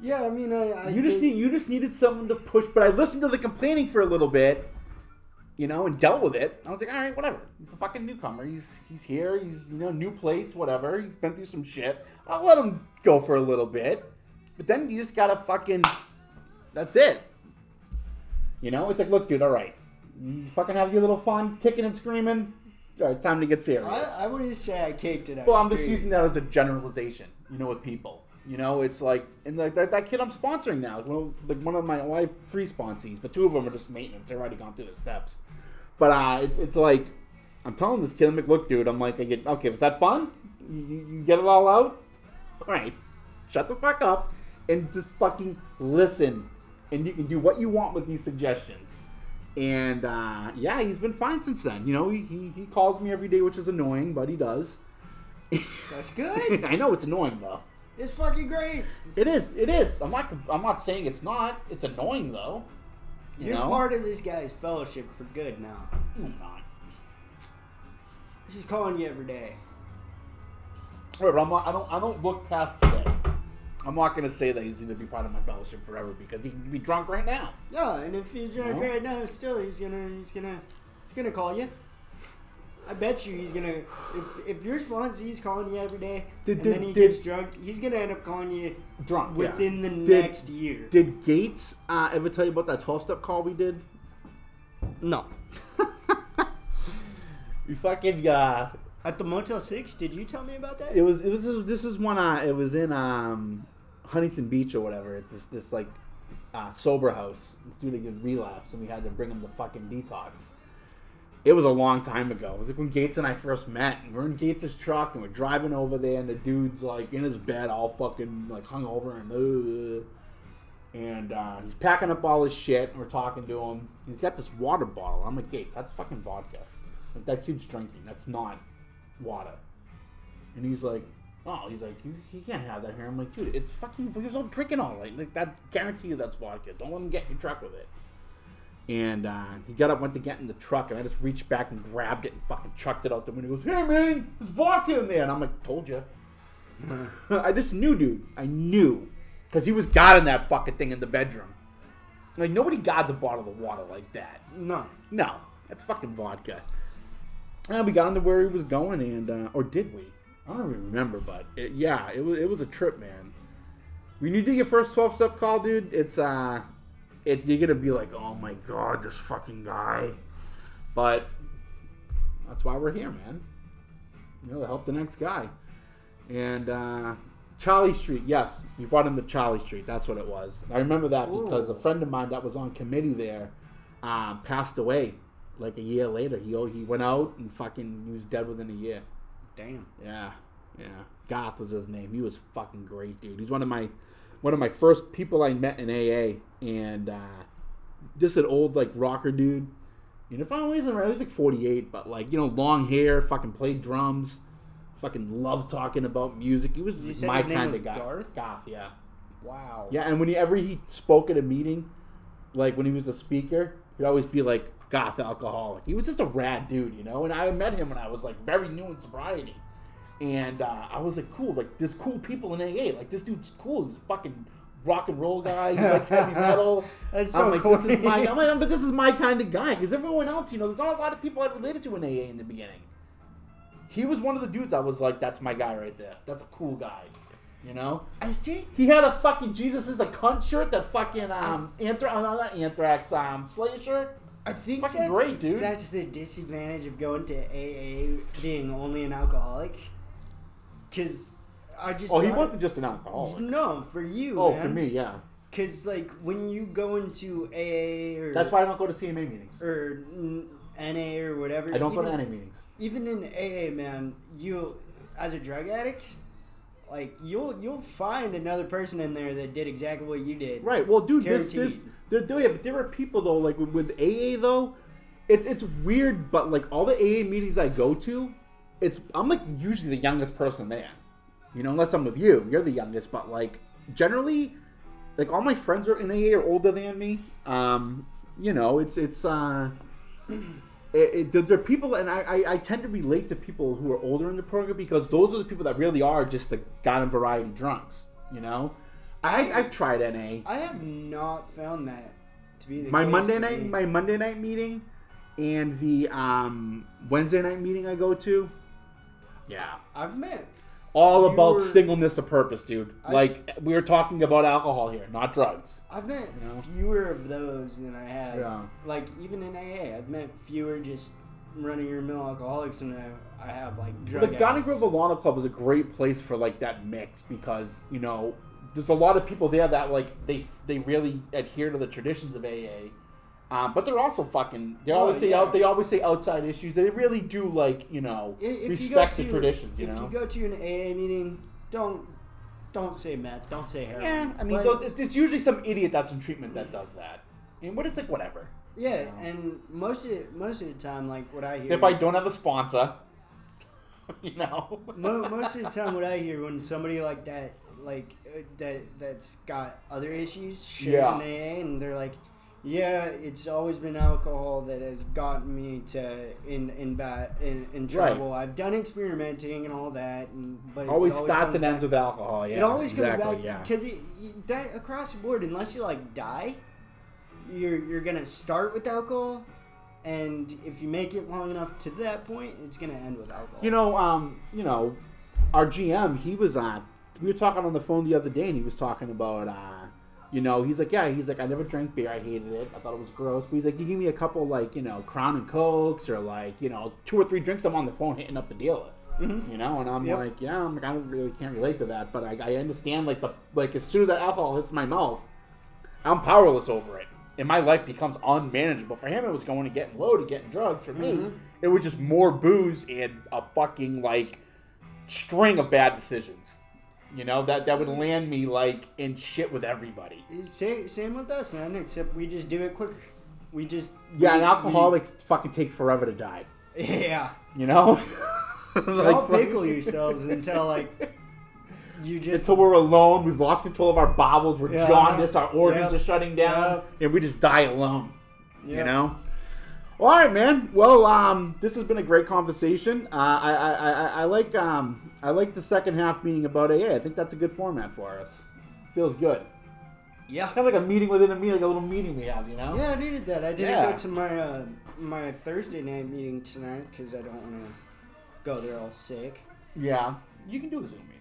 Yeah, I mean, I, I
you just
did-
need you just needed someone to push. But I listened to the complaining for a little bit, you know, and dealt with it. I was like, all right, whatever. He's a fucking newcomer. He's he's here. He's you know new place, whatever. He's been through some shit. I'll let him go for a little bit. But then you just gotta fucking. That's it. You know, it's like, look, dude. All right, you fucking have your little fun, kicking and screaming. All right, time to get serious.
I, I wouldn't say I caked it.
Well, I'm just using that as a generalization, you know, with people. You know, it's like, and like that, that kid I'm sponsoring now, well, like one of my, well, I have three sponsees, but two of them are just maintenance. They've already gone through the steps. But uh, it's it's like, I'm telling this kid, I'm like, look, dude, I'm like, I get, okay, was that fun? You, you you get it all out? All right, shut the fuck up and just fucking listen. And you can do what you want with these suggestions. And uh, yeah, he's been fine since then. You know, he, he, he calls me every day, which is annoying, but he does.
That's good. *laughs*
I know it's annoying though.
It's fucking great.
It is. It is. I'm not. I'm not saying it's not. It's annoying though. You
You're
know.
part of this guy's fellowship for good now.
I'm not.
He's calling you every day.
Right, but I'm not, I don't. I don't look past today. I'm not gonna say that he's gonna be part of my fellowship forever because he can be drunk right now.
Yeah, and if he's drunk
No.
right now, still he's gonna he's gonna he's gonna call you. I bet you he's gonna if if your sponsee's calling you every day
Did-
and
did-
then he
did-
gets drunk, he's gonna end up calling you
Drunk. yeah.
within the
Did-
next year.
Did Gates uh, ever tell you about that 12 step call we did?
no. *laughs*
you fucking. Uh,
At the Motel Six, did you tell me about that?
it was. It was. This is one. Uh, it was in um, Huntington Beach or whatever. at This this like uh, sober house. This dude had a relapse, and we had to bring him to fucking detox. It was a long time ago. It was like when Gates and I first met. And we're in Gates' truck and we're driving over there, and the dude's like in his bed, all fucking like hungover and uh, and uh, he's packing up all his shit. And we're talking to him. He's got this water bottle. I'm like, Gates, that's fucking vodka. Like, that kid's drinking. That's not water. And he's like, oh, he's like, you, can't have that here. I'm like, dude, it's fucking. He was all drinking all night. Like that, guarantee you that's vodka. Don't let him get in your truck with it. And uh, he got up, went to get in the truck, and I just reached back and grabbed it and fucking chucked it out the window. He goes, "Hey man, there's vodka in there," and I'm like, "Told you." *laughs* I just knew, dude. I knew because he was guarding that fucking thing in the bedroom. Like nobody guards a bottle of water like that.
No.
No, that's fucking vodka. And we got into where he was going, and uh, or did we? I don't even remember, but it, yeah, it was it was a trip, man. When you do your first twelve step call, dude, it's uh, it's you're gonna be like, oh my god, this fucking guy. But that's why we're here, man. You know, to help the next guy. And uh, Charlie Street, yes, you brought him to Charlie Street. That's what it was. I remember that because a friend of mine that was on committee there um, passed away like a year later. He he went out and fucking he was dead within a year.
Damn.
Yeah, yeah. Goth was his name. He was fucking great, dude. He's one of my one of my first people I met in AA, and uh, just an old like rocker dude. You know, if I was around, he was like forty eight, but like you know, long hair, fucking played drums, fucking loved talking about music. He was
You said
my
his name
kind
was
of guy.
Garth?
Goth, yeah.
Wow.
Yeah, and whenever he spoke at a meeting, like when he was a speaker, he'd always be like goth alcoholic. He was just a rad dude, you know. And I met him when I was like very new in sobriety, and uh, I was like, cool. Like there's cool people in AA. Like this dude's cool. He's fucking rock and roll guy. He likes heavy *laughs* metal.
That's
I'm like,
cool.
this is my. I'm like, but this is my kind of guy because everyone else, you know, there's not a lot of people I related to in AA in the beginning. He was one of the dudes I was like, that's my guy right there. That's a cool guy. You know?
I see.
He had a fucking Jesus is a cunt shirt, that fucking um anthrax, oh, no, not anthrax, um Slayer shirt.
I think
Fucking
that's,
great, dude.
That's the disadvantage of going to AA being only an alcoholic. Cause I just
Oh, he
thought-
wasn't just an alcoholic.
No, for you.
Oh,
man.
for me, yeah.
Cause like when you go into AA or
That's why I don't go to CMA meetings.
or n- NA or whatever.
I don't go
even,
to any meetings.
Even in AA, man, you as a drug addict, like you'll you'll find another person in there that did exactly what you did.
Right. Well, dude, this, this,
Guaranteed.
there, there, yeah, but there are people though, like with, with AA though, it's it's weird, but like all the AA meetings I go to, it's I'm like usually the youngest person there. You know, unless I'm with you, you're the youngest. But like generally, like all my friends are in AA are older than me. Um, you know, it's it's uh. *clears throat* It, it, are people, and I, I, I tend to relate to people who are older in the program because those are the people that really are just the garden variety drunks. You know, I I've tried NA.
I have not found that to be the
my
case
Monday night
me.
my Monday night meeting and the um, Wednesday night meeting I go to. Yeah.
I've met
All about
fewer-
singleness of purpose, dude.
I-
like we are talking about alcohol here, not drugs.
I've met
You know?
fewer of those than I have.
Yeah.
Like even in AA, I've met fewer just running your mill alcoholics than I, I have like drug
the Garden
addicts.
Grove Alano Club is a great place for like that mix because you know there's a lot of people there that like they they really adhere to the traditions of AA. Um, but they're also fucking. They
Oh,
always say
yeah.
out. They always say outside issues. They really do like you know
I- if
respect the traditions. You
if
know.
If you go to an AA meeting, don't don't say meth, don't say heroin.
Yeah, I mean,
But-
it's usually some idiot that's in treatment that does that. And what is like, whatever.
yeah,
know.
and most of most of the time, like what I hear,
They probably
is-
don't have a sponsor. *laughs* you know.
Mo- most of the time, what I hear when somebody like that, like uh, that, that's got other issues, shares
Yeah.
an AA, and they're like, "Yeah, it's always been alcohol that has gotten me to in in bad in, in trouble. I've done experimenting and all that, and but it
always starts
comes
and ends with alcohol. Yeah,
it always
exactly,
comes back
Yeah.
because it, you- that across the board, unless you like die, you're you're gonna start with alcohol, and if you make it long enough to that point, it's gonna end with alcohol.
You know, um, you know, our GM, he was on. We were talking on the phone the other day, and he was talking about, uh, you know, he's like, yeah, he's like, I never drank beer, I hated it, I thought it was gross. But he's like, you give me a couple, like, you know, Crown and Cokes, or like, you know, two or three drinks, I'm on the phone hitting up the dealer.
Mhm.
You know, and I'm
Yep.
like, yeah, I'm like, I don't really can't relate to that, but I, I understand, like the like as soon as that alcohol hits my mouth, I'm powerless over it, and my life becomes unmanageable. For him, it was going to getting low to getting drugs. For me,
Mhm.
it was just more booze and a fucking like string of bad decisions. You know that that would land me like in shit with everybody.
Same, same with us, man. Except we just do it quicker. We just
Yeah,
we-
and alcoholics fucking take forever to die.
yeah,
You know, *laughs*
don't pickle yourselves until like You just
until we're alone. We've lost control of our bowels. We're
Yeah.
jaundiced. Our organs
Yep.
are shutting down,
Yep.
and we just die alone. You
Yep.
know. All right, man. Well, um, this has been a great conversation. Uh, I, I, I, I like um, I like the second half being about AA. I think that's a good format for us. Feels good.
yeah.
Kind of like a meeting within a meeting, like a little meeting we have. You know.
Yeah, I needed that. I didn't
Yeah.
go to my uh, my Thursday night meeting tonight because I don't want to go there all sick.
Yeah, you can do a Zoom meeting.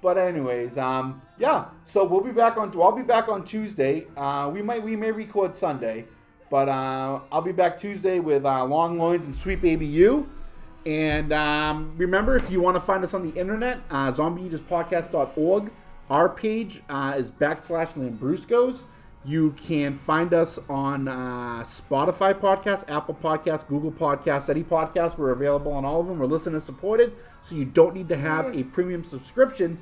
But anyways, um, yeah. So we'll be back on. I'll be back on Tuesday. Uh, we might we may record Sunday, but uh, I'll be back Tuesday with uh, Long Loins and Sweet Baby You. And um, remember, if you want to find us on the internet, uh, zombieeaterspodcast.org. Our page uh, is backslash Lambruscos. You can find us on uh, Spotify podcasts, Apple Podcasts, Google Podcasts, any podcast. We're available on all of them. We're listener supported, so you don't need to have a premium subscription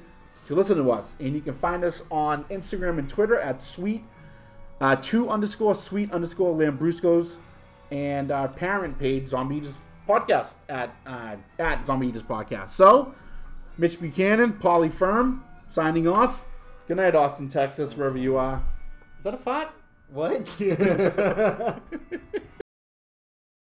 to listen to us. And you can find us on Instagram and Twitter at sweet uh, two underscore sweet underscore Lambruscos, and our parent page Zombie Podcast at uh, at Zombie Eaters Podcast. So, Mitch Buchanan, Polly Firm, signing off. Good night, Austin, Texas, wherever you are. Is that a fart?
What? *laughs* *laughs*